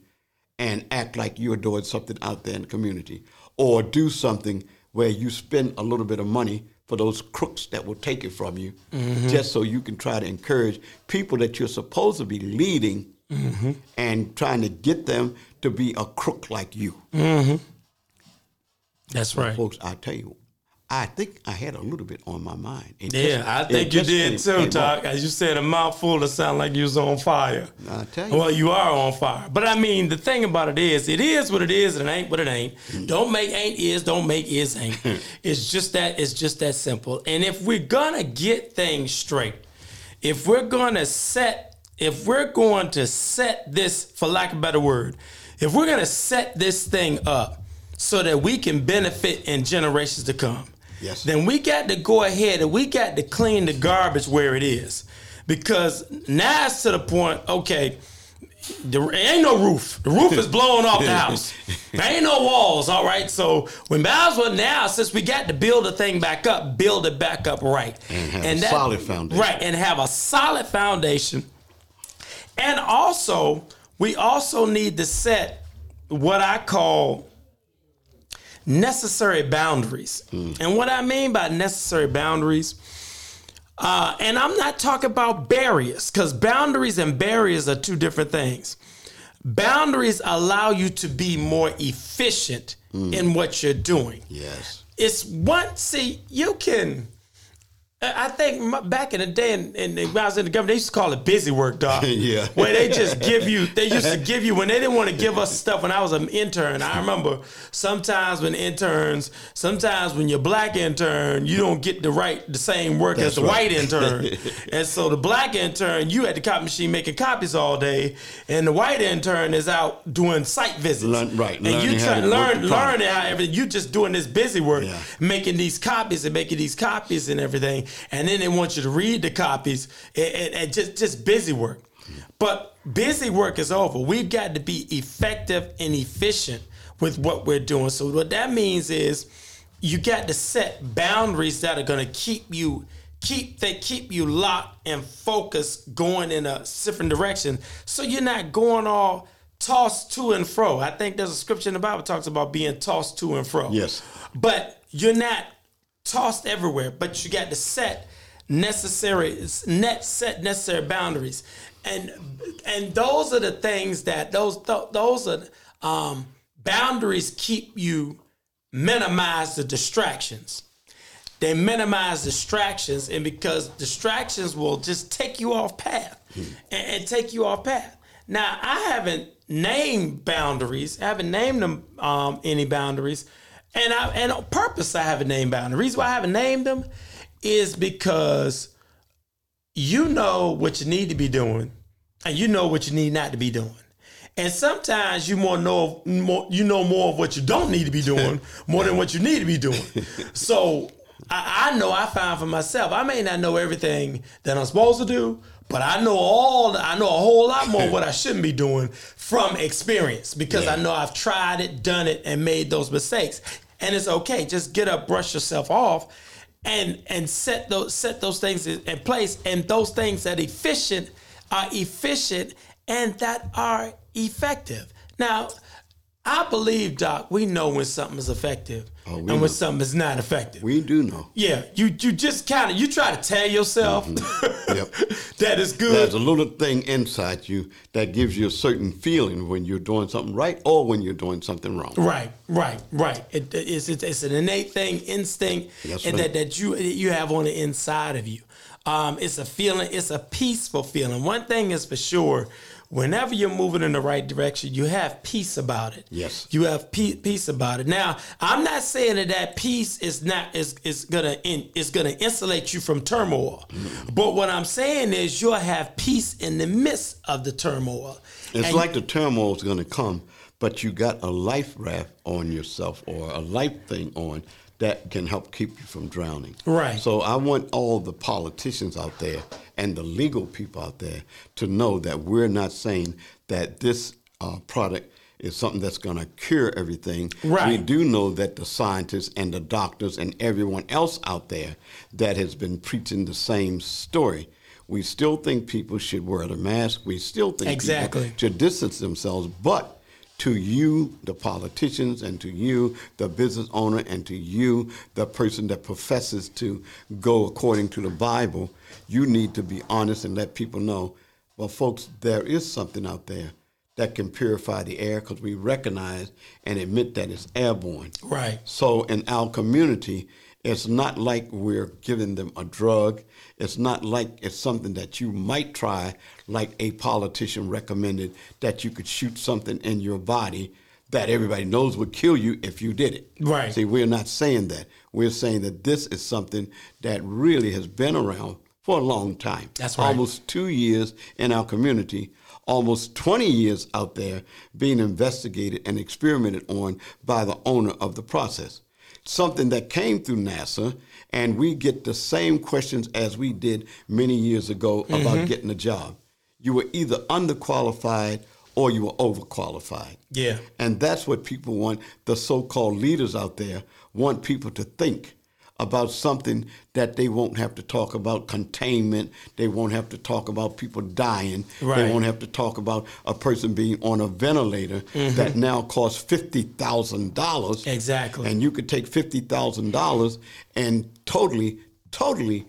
and act like you're doing something out there in the community or do something where you spend a little bit of money for those crooks that will take it from you mm-hmm. just so you can try to encourage people that you're supposed to be leading mm-hmm. and trying to get them to be a crook like you. Mm-hmm. That's right. Folks, I tell you, I think I had a little bit on my mind. It Yeah, just- I think you did too, Doc. As you said, a mouthful to sound like you was on fire. I tell you. Well, you are on fire. But I mean, the thing about it is, it is what it is, and it ain't what it ain't. Mm-hmm. Don't make ain't is, don't make is ain't. it's just that. It's just that simple. And if we're gonna get things straight, if we're gonna set, if we're going to set this, for lack of a better word, if we're gonna set this thing up so that we can benefit in generations to come, Yes. then we got to go ahead and we got to clean the garbage where it is. Because now it's to the point, okay, there ain't no roof. The roof is blowing off the house. There ain't no walls, all right? So we might as well now, since we got to build the thing back up, build it back up right. And have a solid foundation. Right, and have a solid foundation. And also, we also need to set what I call necessary boundaries. And what I mean by necessary boundaries, uh, and I'm not talking about barriers, because boundaries and barriers are two different things. Boundaries allow you to be more efficient in what you're doing. Yes. It's one, see, you can. I think m- back in the day, and and when I was in the government, they used to call it busy work, dog. Yeah. Where they just give you, they used to give you when they didn't want to give us stuff. When I was an intern, I remember sometimes when interns, sometimes when you're black intern, you don't get the right, the same work as the right. white intern. and so the black intern, you at the copy machine making copies all day, and the white intern is out doing site visits. Learn- right, And you learning how try to learn learning how everything. You just doing this busy work Yeah. making these copies and making these copies and everything, and then they want you to read the copies and, and- and just just busy work. But busy work is over. We've got to be effective and efficient with what we're doing. So what that means is you got to set boundaries that are going to keep you keep they keep you locked and focused going in a different direction so you're not going all tossed to and fro i think there's a scripture in the bible talks about being tossed to and fro Yes. but you're not tossed everywhere but you got to set necessary net set necessary boundaries. And and those are the things that those th- those are um, boundaries keep you minimize the distractions. They minimize distractions and because distractions will just take you off path and, and take you off path. Now i haven't named boundaries. I haven't named them um, any boundaries and I, and on purpose i haven't named boundaries the reason why i haven't named them is because you know what you need to be doing and you know what you need not to be doing. And sometimes you more know more you know more of what you don't need to be doing more than what you need to be doing. So I, I know i find for myself i may not know everything that i'm supposed to do but i know all i know a whole lot more what i shouldn't be doing from experience because i know i've tried it done it and made those mistakes and it's okay. Just get up brush yourself off and and set those set those things in, place. And those things that efficient are efficient and that are effective. Now i believe doc we know when something is effective Oh, and know. when something is not effective We do know. yeah you you just kind of you try to tell yourself Yep. that is good There's a little thing inside you that gives you a certain feeling when you're doing something right or when you're doing something wrong. Right, right, right. It, it's, it's it's an innate thing, instinct, and that, that you you have on the inside of you. Um, it's a feeling. It's a peaceful feeling. One thing is for sure. Whenever you're moving in the right direction, you have peace about it. Yes. you have pe- peace about it. Now, I'm not saying that that peace is not is is gonna in, is gonna insulate you from turmoil, Mm-hmm. but what I'm saying is you'll have peace in the midst of the turmoil. It's And- like the turmoil's going to come, but you got a life raft on yourself or a life thing on that can help keep you from drowning. Right. So I want all the politicians out there and the legal people out there to know that we're not saying that this uh, product is something that's going to cure everything. Right. We do know that the scientists and the doctors and everyone else out there that has been preaching the same story. We still think people should wear the mask. We still think Exactly. people should distance themselves. But to you, the politicians, and to you, the business owner, and to you, the person that professes to go according to the Bible, you need to be honest and let people know, well, folks, there is something out there that can purify the air because we recognize and admit that it's airborne. Right. So in our community, It's not like we're giving them a drug. It's not like it's something that you might try, like a politician recommended that you could shoot something in your body that everybody knows would kill you if you did it. Right. See, we're not saying that. We're saying that this is something that really has been around for a long time. That's right. Almost two years in our community, almost 20 years out there being investigated and experimented on by the owner of the process. Something that came through NASA, and we get the same questions as we did many years ago Mm-hmm. about getting a job. You were either underqualified or you were overqualified. Yeah. And that's what people want, the so called leaders out there want people to think about something that they won't have to talk about containment. They won't have to talk about people dying. Right. They won't have to talk about a person being on a ventilator mm-hmm. that now costs $50,000. Exactly. And you could take $50,000 and totally, totally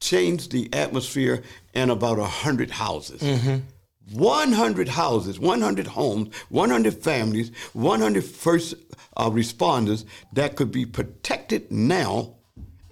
change the atmosphere in about a 100 houses. Mm-hmm. 100 houses, 100 homes, 100 families, 100 first uh, responders that could be protected now,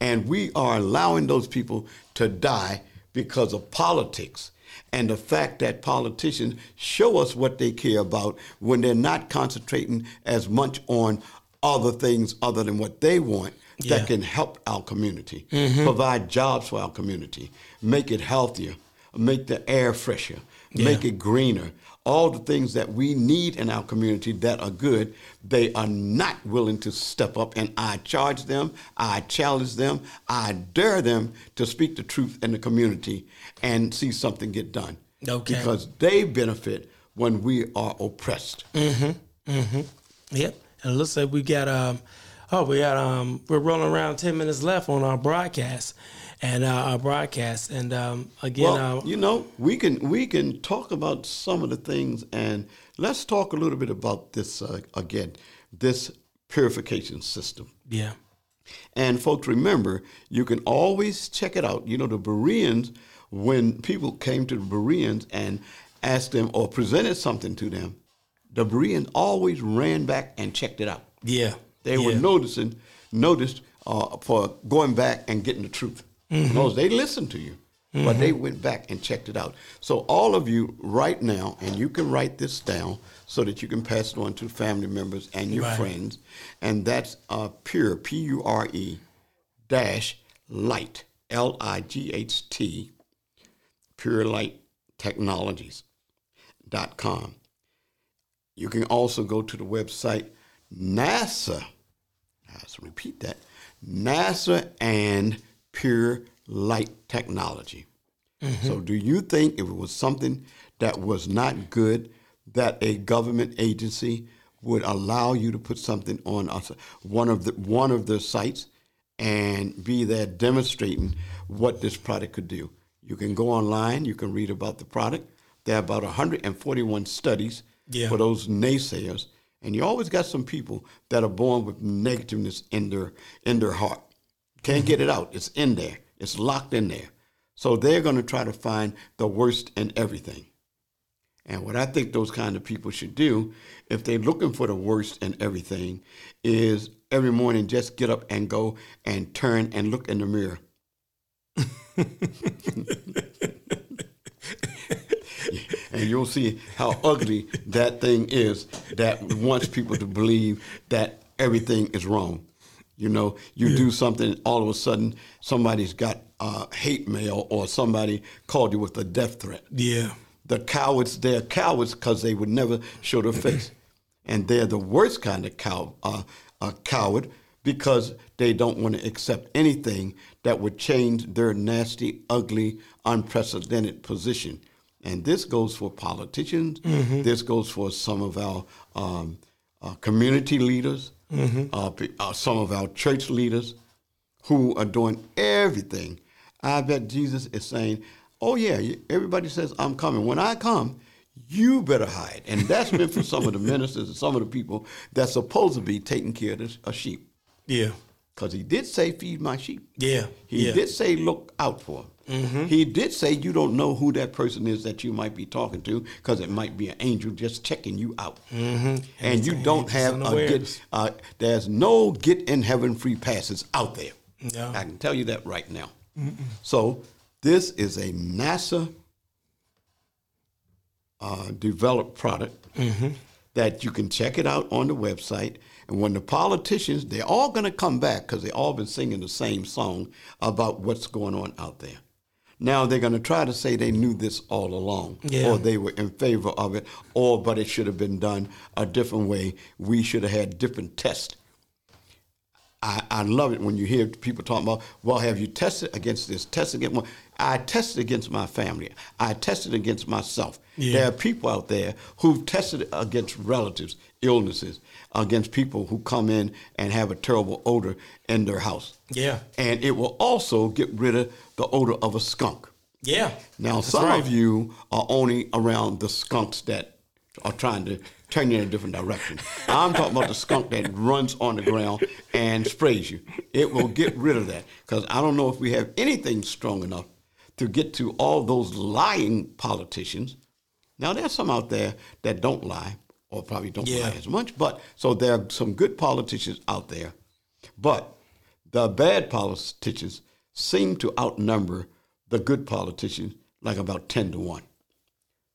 and we are allowing those people to die because of politics and the fact that politicians show us what they care about when they're not concentrating as much on other things other than what they want Yeah. that can help our community, provide jobs for our community, make it healthier, make the air fresher, make it greener. All the things that we need in our community that are good, they are not willing to step up. And I charge them, I challenge them, I dare them to speak the truth in the community and see something get done. Okay. Because they benefit when we are oppressed. Mhm. Mhm. Yep. And it looks like we got um oh we got um we're rolling around ten minutes left on our broadcast. And uh, our broadcast. And um again Well, uh, you know, we can we can talk about some of the things, and let's talk a little bit about this uh, again, this purification system. yeah. And folks, remember, you can always check it out. You know, the Bereans, when people came to the Bereans and asked them or presented something to them, the Bereans always ran back and checked it out. Yeah. They yeah. were noticing, noticed uh, for going back and getting the truth. Mm-hmm. Because they listened to you, but they went back and checked it out. So all of you right now, and you can write this down so that you can pass it on to family members and your Right. friends, and that's uh, pure P U R E dash light L I G H T Pure Light Technologies dot com. You can also go to the website NASA. Let's repeat that. NASA and Pure Light Technology. So, do you think if it was something that was not good, that a government agency would allow you to put something on us, one of the one of the sites and be there demonstrating what this product could do? You can go online. You can read about the product. There are about 141 studies Yeah. for those naysayers, and you always got some people that are born with negativeness in their in their heart. Can't get it out. It's in there. It's locked in there. So they're going to try to find the worst in everything. And what I think those kind of people should do, if they're looking for the worst in everything, is every morning just get up and go and turn and look in the mirror. and you'll see how ugly that thing is that wants people to believe that everything is wrong. You know, you do something, all of a sudden somebody's got uh, hate mail or somebody called you with a death threat. Yeah. The cowards, they're cowards because they would never show their face. And they're the worst kind of cow, uh, uh, coward because they don't want to accept anything that would change their nasty, ugly, unprecedented position. And this goes for politicians. This goes for some of our um, uh, community leaders, uh, pe- uh, some of our church leaders who are doing everything. I bet Jesus is saying, "Oh yeah, everybody says I'm coming. When I come, you better hide." And that's meant for some of the ministers and some of the people that's supposed to be taking care of the uh, sheep, Yeah. because he did say, "Feed my sheep." Yeah. He yeah. did say, "Look out for." 'Em." He did say, "You don't know who that person is that you might be talking to, because it might be an angel just checking you out." Mm-hmm. And you don't have a get. Uh, there's no get in heaven free passes out there. No. I can tell you that right now. So this is a NASA uh, developed product that you can check it out on the website. And when the politicians, they're all going to come back because they've all been singing the same song about what's going on out there. Now they're going to try to say they knew this all along, Yeah. or they were in favor of it, or but it should have been done a different way. We should have had different tests. I, I love it when you hear people talking about, well, have you tested against this? Tested against one. I tested against my family. I tested against myself. Yeah. There are people out there who've tested against relatives, illnesses, against people who come in and have a terrible odor in their house. Yeah. And it will also get rid of the odor of a skunk. Yeah. Now, some right. of you are only around the skunks that are trying to turn you in a different direction. I'm talking about the skunk that runs on the ground and sprays you. It will get rid of that because I don't know if we have anything strong enough to get to all those lying politicians. Now, there's some out there that don't lie or probably don't Yeah. lie as much, but so there are some good politicians out there. But the bad politicians seem to outnumber the good politicians like about 10 to 1.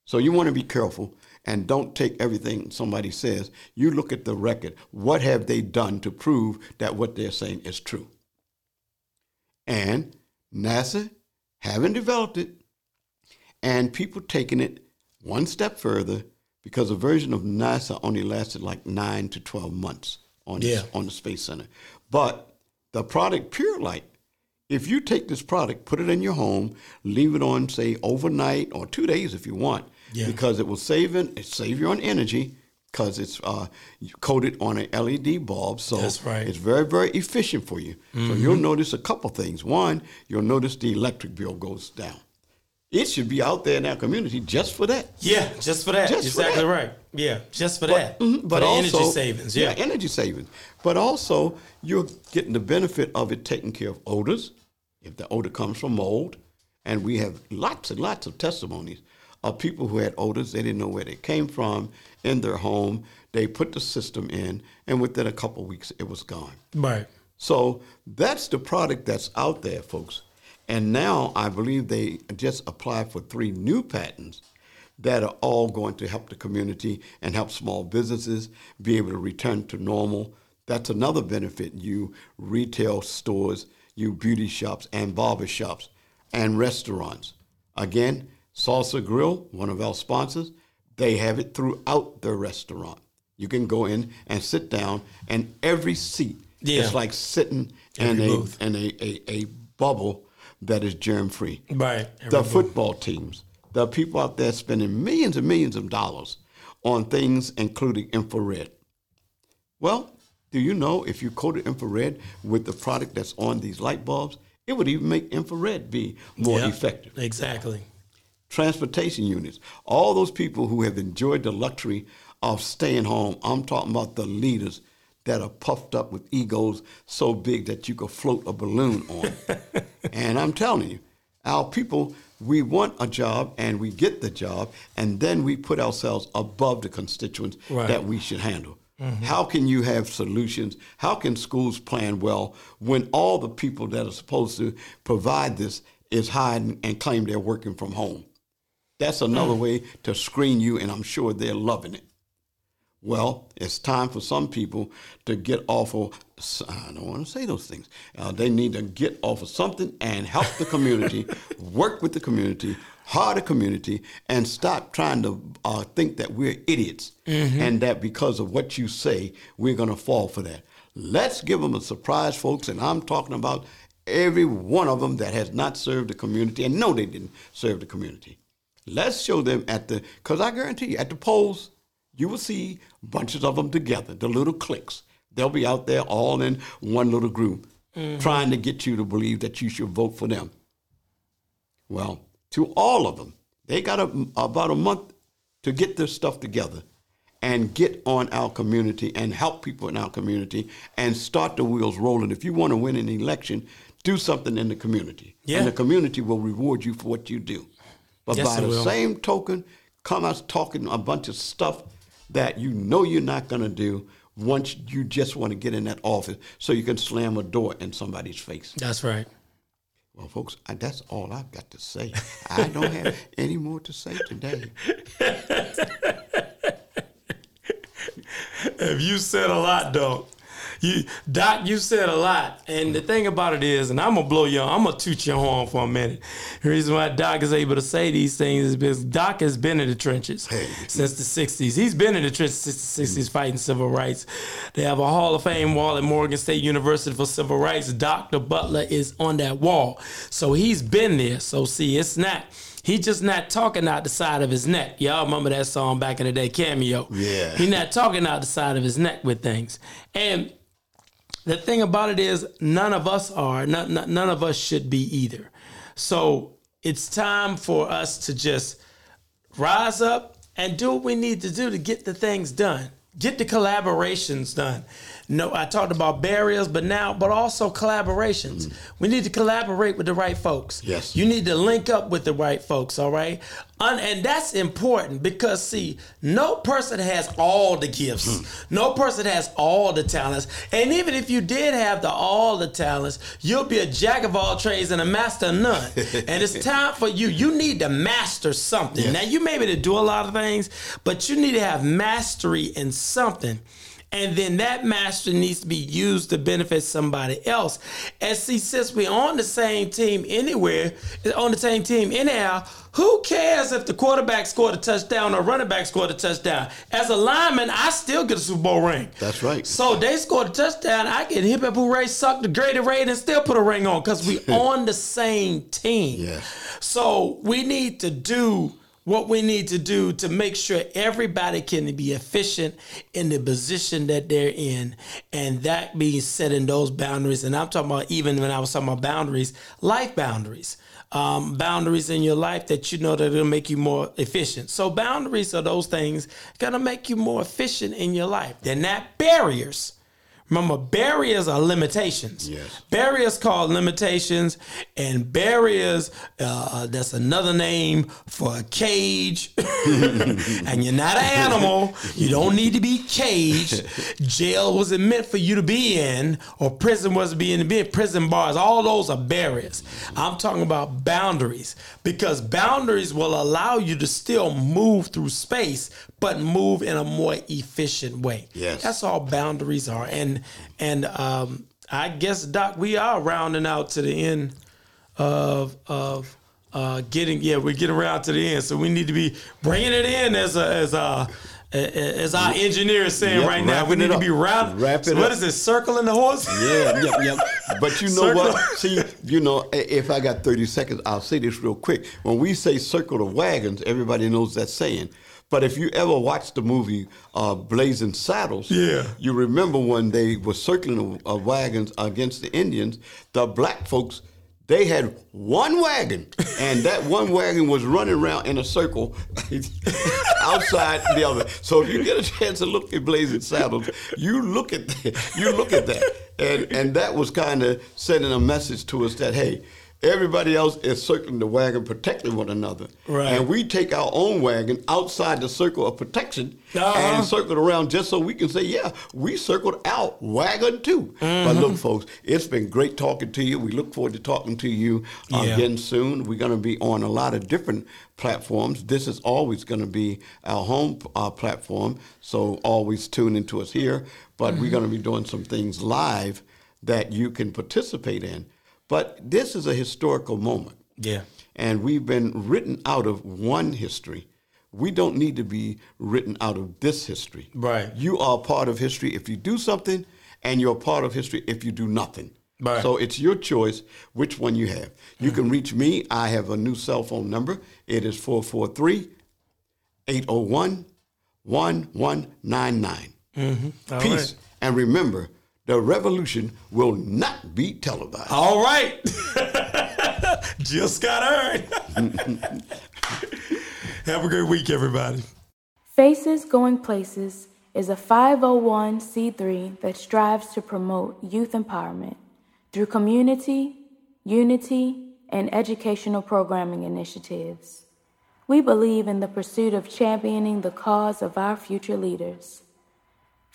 So you want to be careful and don't take everything somebody says. You look at the record. What have they done to prove that what they're saying is true? And NASA haven't developed it, and people taking it one step further because a version of NASA only lasted like nine to 12 months on, Yeah. on the Space Center. But the product Pure Light, if you take this product, put it in your home, leave it on, say, overnight or two days if you want, Yeah. because it will save, in, it save you on energy because it's uh, coated on an LED bulb. So right. it's very, very efficient for you. So you'll notice a couple things. One, you'll notice the electric bill goes down. It should be out there in our community just for that. Yeah, just for that. Just for exactly that. right. Yeah, just for that. mhm, for the energy savings. Yeah. energy savings. But also, you're getting the benefit of it taking care of odors, if the odor comes from mold. And we have lots and lots of testimonies of people who had odors, they didn't know where they came from in their home. They put the system in, and within a couple of weeks, it was gone. Right. So that's the product that's out there, folks. And now I believe they just applied for three new patents that are all going to help the community and help small businesses be able to return to normal. That's another benefit, you retail stores, you beauty shops and barber shops and restaurants. Again, Salsa Grill, one of our sponsors, they have it throughout their restaurant. You can go in and sit down, and every seat Yeah. is like sitting in a, in a, a, a bubble that is germ free. Right. The Every- football teams, the people out there spending millions and millions of dollars on things including infrared. Well, do you know if you coated infrared with the product that's on these light bulbs, it would even make infrared be more Yeah, effective Exactly. Transportation units, all those people who have enjoyed the luxury of staying home. I'm talking about the leaders that are puffed up with egos so big that you could float a balloon on. and I'm telling you, our people, we want a job and we get the job, and then we put ourselves above the constituents Right. that we should handle. Mm-hmm. How can you have solutions? How can schools plan well when all the people that are supposed to provide this is hiding and claim they're working from home? That's another way to screen you, and I'm sure they're loving it. Well, it's time for some people to get off of, I don't want to say those things. Uh, they need to get off of something and help the community, work with the community, hire the community, and stop trying to uh, think that we're idiots and that because of what you say, we're going to fall for that. Let's give them a surprise, folks, and I'm talking about every one of them that has not served the community and know they didn't serve the community. Let's show them at the, because I guarantee you, at the polls, you will see bunches of them together, the little cliques. They'll be out there all in one little group mm-hmm. trying to get you to believe that you should vote for them. Well, to all of them, they got a, about a month to get their stuff together and get on our community and help people in our community and start the wheels rolling. If you want to win an election, do something in the community. Yeah. And the community will reward you for what you do. But Yes, by the will. same token, come out talking a bunch of stuff that you know you're not going to do. once you just want to get in that office so you can slam a door in somebody's face. That's right. Well, folks, I, that's all I've got to say. I don't have any more to say today. Have you said a lot, though? You, Doc, you said a lot, and the thing about it is, and I'm gonna blow your, I'm gonna toot your horn for a minute. The reason why Doc is able to say these things is because Doc has been in the trenches Hey. since the '60s. He's been in the trenches since the '60s fighting civil rights. They have a Hall of Fame wall at Morgan State University for civil rights. Dr. Butler is on that wall, so he's been there. So see, it's not. He just not talking out the side of his neck. Y'all remember that song back in the day, Cameo? Yeah. He not talking out the side of his neck with things. And the thing about it is, none of us are. None, none of us should be either. So it's time for us to just rise up and do what we need to do to get the things done. Get the collaborations done. No, I talked about barriers, but now, but also collaborations. Mm. We need to collaborate with the right folks. Yes. You need to link up with the right folks, all right? And that's important because, see, no person has all the gifts, mm. no person has all the talents. And even if you did have the all the talents, you'll be a jack of all trades and a master of none. and it's time for you. You need to master something. Yes. Now, you may be able to do a lot of things, but you need to have mastery in something. And then that master needs to be used to benefit somebody else. And see, since we're on the same team anywhere, on the same team anyhow, who cares if the quarterback scored a touchdown or running back scored a touchdown? As a lineman, I still get a Super Bowl ring. That's right. So they scored a touchdown. I get hip hip hooray, suck the greater raid, and still put a ring on because we on the same team. Yes. So we need to do what we need to do to make sure everybody can be efficient in the position that they're in, and that means setting those boundaries. And I'm talking about even when I was talking about boundaries, life boundaries. Um, boundaries in your life that you know that will make you more efficient. So boundaries are those things gonna make you more efficient in your life. They're not barriers. Remember, barriers are limitations. Yes. Barriers called limitations, and barriers, uh, that's another name for a cage. and you're not an animal. You don't need to be caged. Jail wasn't meant for you to be in, or prison wasn't being to be in. Prison bars, all those are barriers. I'm talking about boundaries because boundaries will allow you to still move through space, but move in a more efficient way. Yes. That's all boundaries are. And and um, I guess Doc, we are rounding out to the end of of uh, getting yeah, we're getting around to the end. So we need to be bringing it in as a as a as our engineer is saying Yep, right now, we need to be round. Wrap so what up. is it? Circling the horse? Yeah, yeah, yeah. But you know Circle. what? See, you know, if I got 30 seconds, I'll say this real quick. When we say circle the wagons, everybody knows that saying. But if you ever watched the movie uh, Blazing Saddles, Yeah. you remember when they were circling uh, wagons against the Indians, the black folks, they had one wagon, and that one wagon was running around in a circle outside the other. So if you get a chance to look at Blazing Saddles, you look at that, you look at that, and and that was kind of sending a message to us that hey. Everybody else is circling the wagon, protecting one another. Right. And we take our own wagon outside the circle of protection Uh-huh. and circle around just so we can say, yeah, we circled our wagon too. But look, folks, it's been great talking to you. We look forward to talking to you Yeah. again soon. We're going to be on a lot of different platforms. This is always going to be our home uh, platform, so always tune into us here. But we're going to be doing some things live that you can participate in. But this is a historical moment Yeah. and we've been written out of one history. We don't need to be written out of this history. Right. You are part of history if you do something, and you're part of history if you do nothing. Right. So it's your choice which one you have. You can reach me. I have a new cell phone number. It is 443 801 1199. Mm-hmm. Peace. right. And remember, the revolution will not be televised. All right. Just got Hearn. Have a great week, everybody. Faces Going Places is a 501c3 that strives to promote youth empowerment through community, unity, and educational programming initiatives. We believe in the pursuit of championing the cause of our future leaders.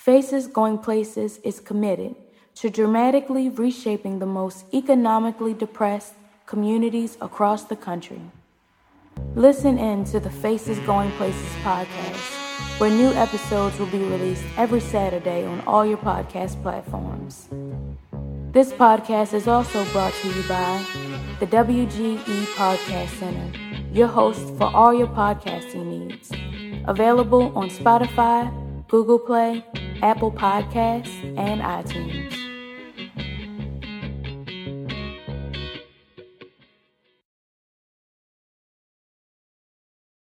Faces Going Places is committed to dramatically reshaping the most economically depressed communities across the country. Listen in to the Faces Going Places podcast, where new episodes will be released every Saturday on all your podcast platforms. This podcast is also brought to you by the WGE Podcast Center, your host for all your podcasting needs. Available on Spotify, Google Play, Apple Podcasts, and iTunes.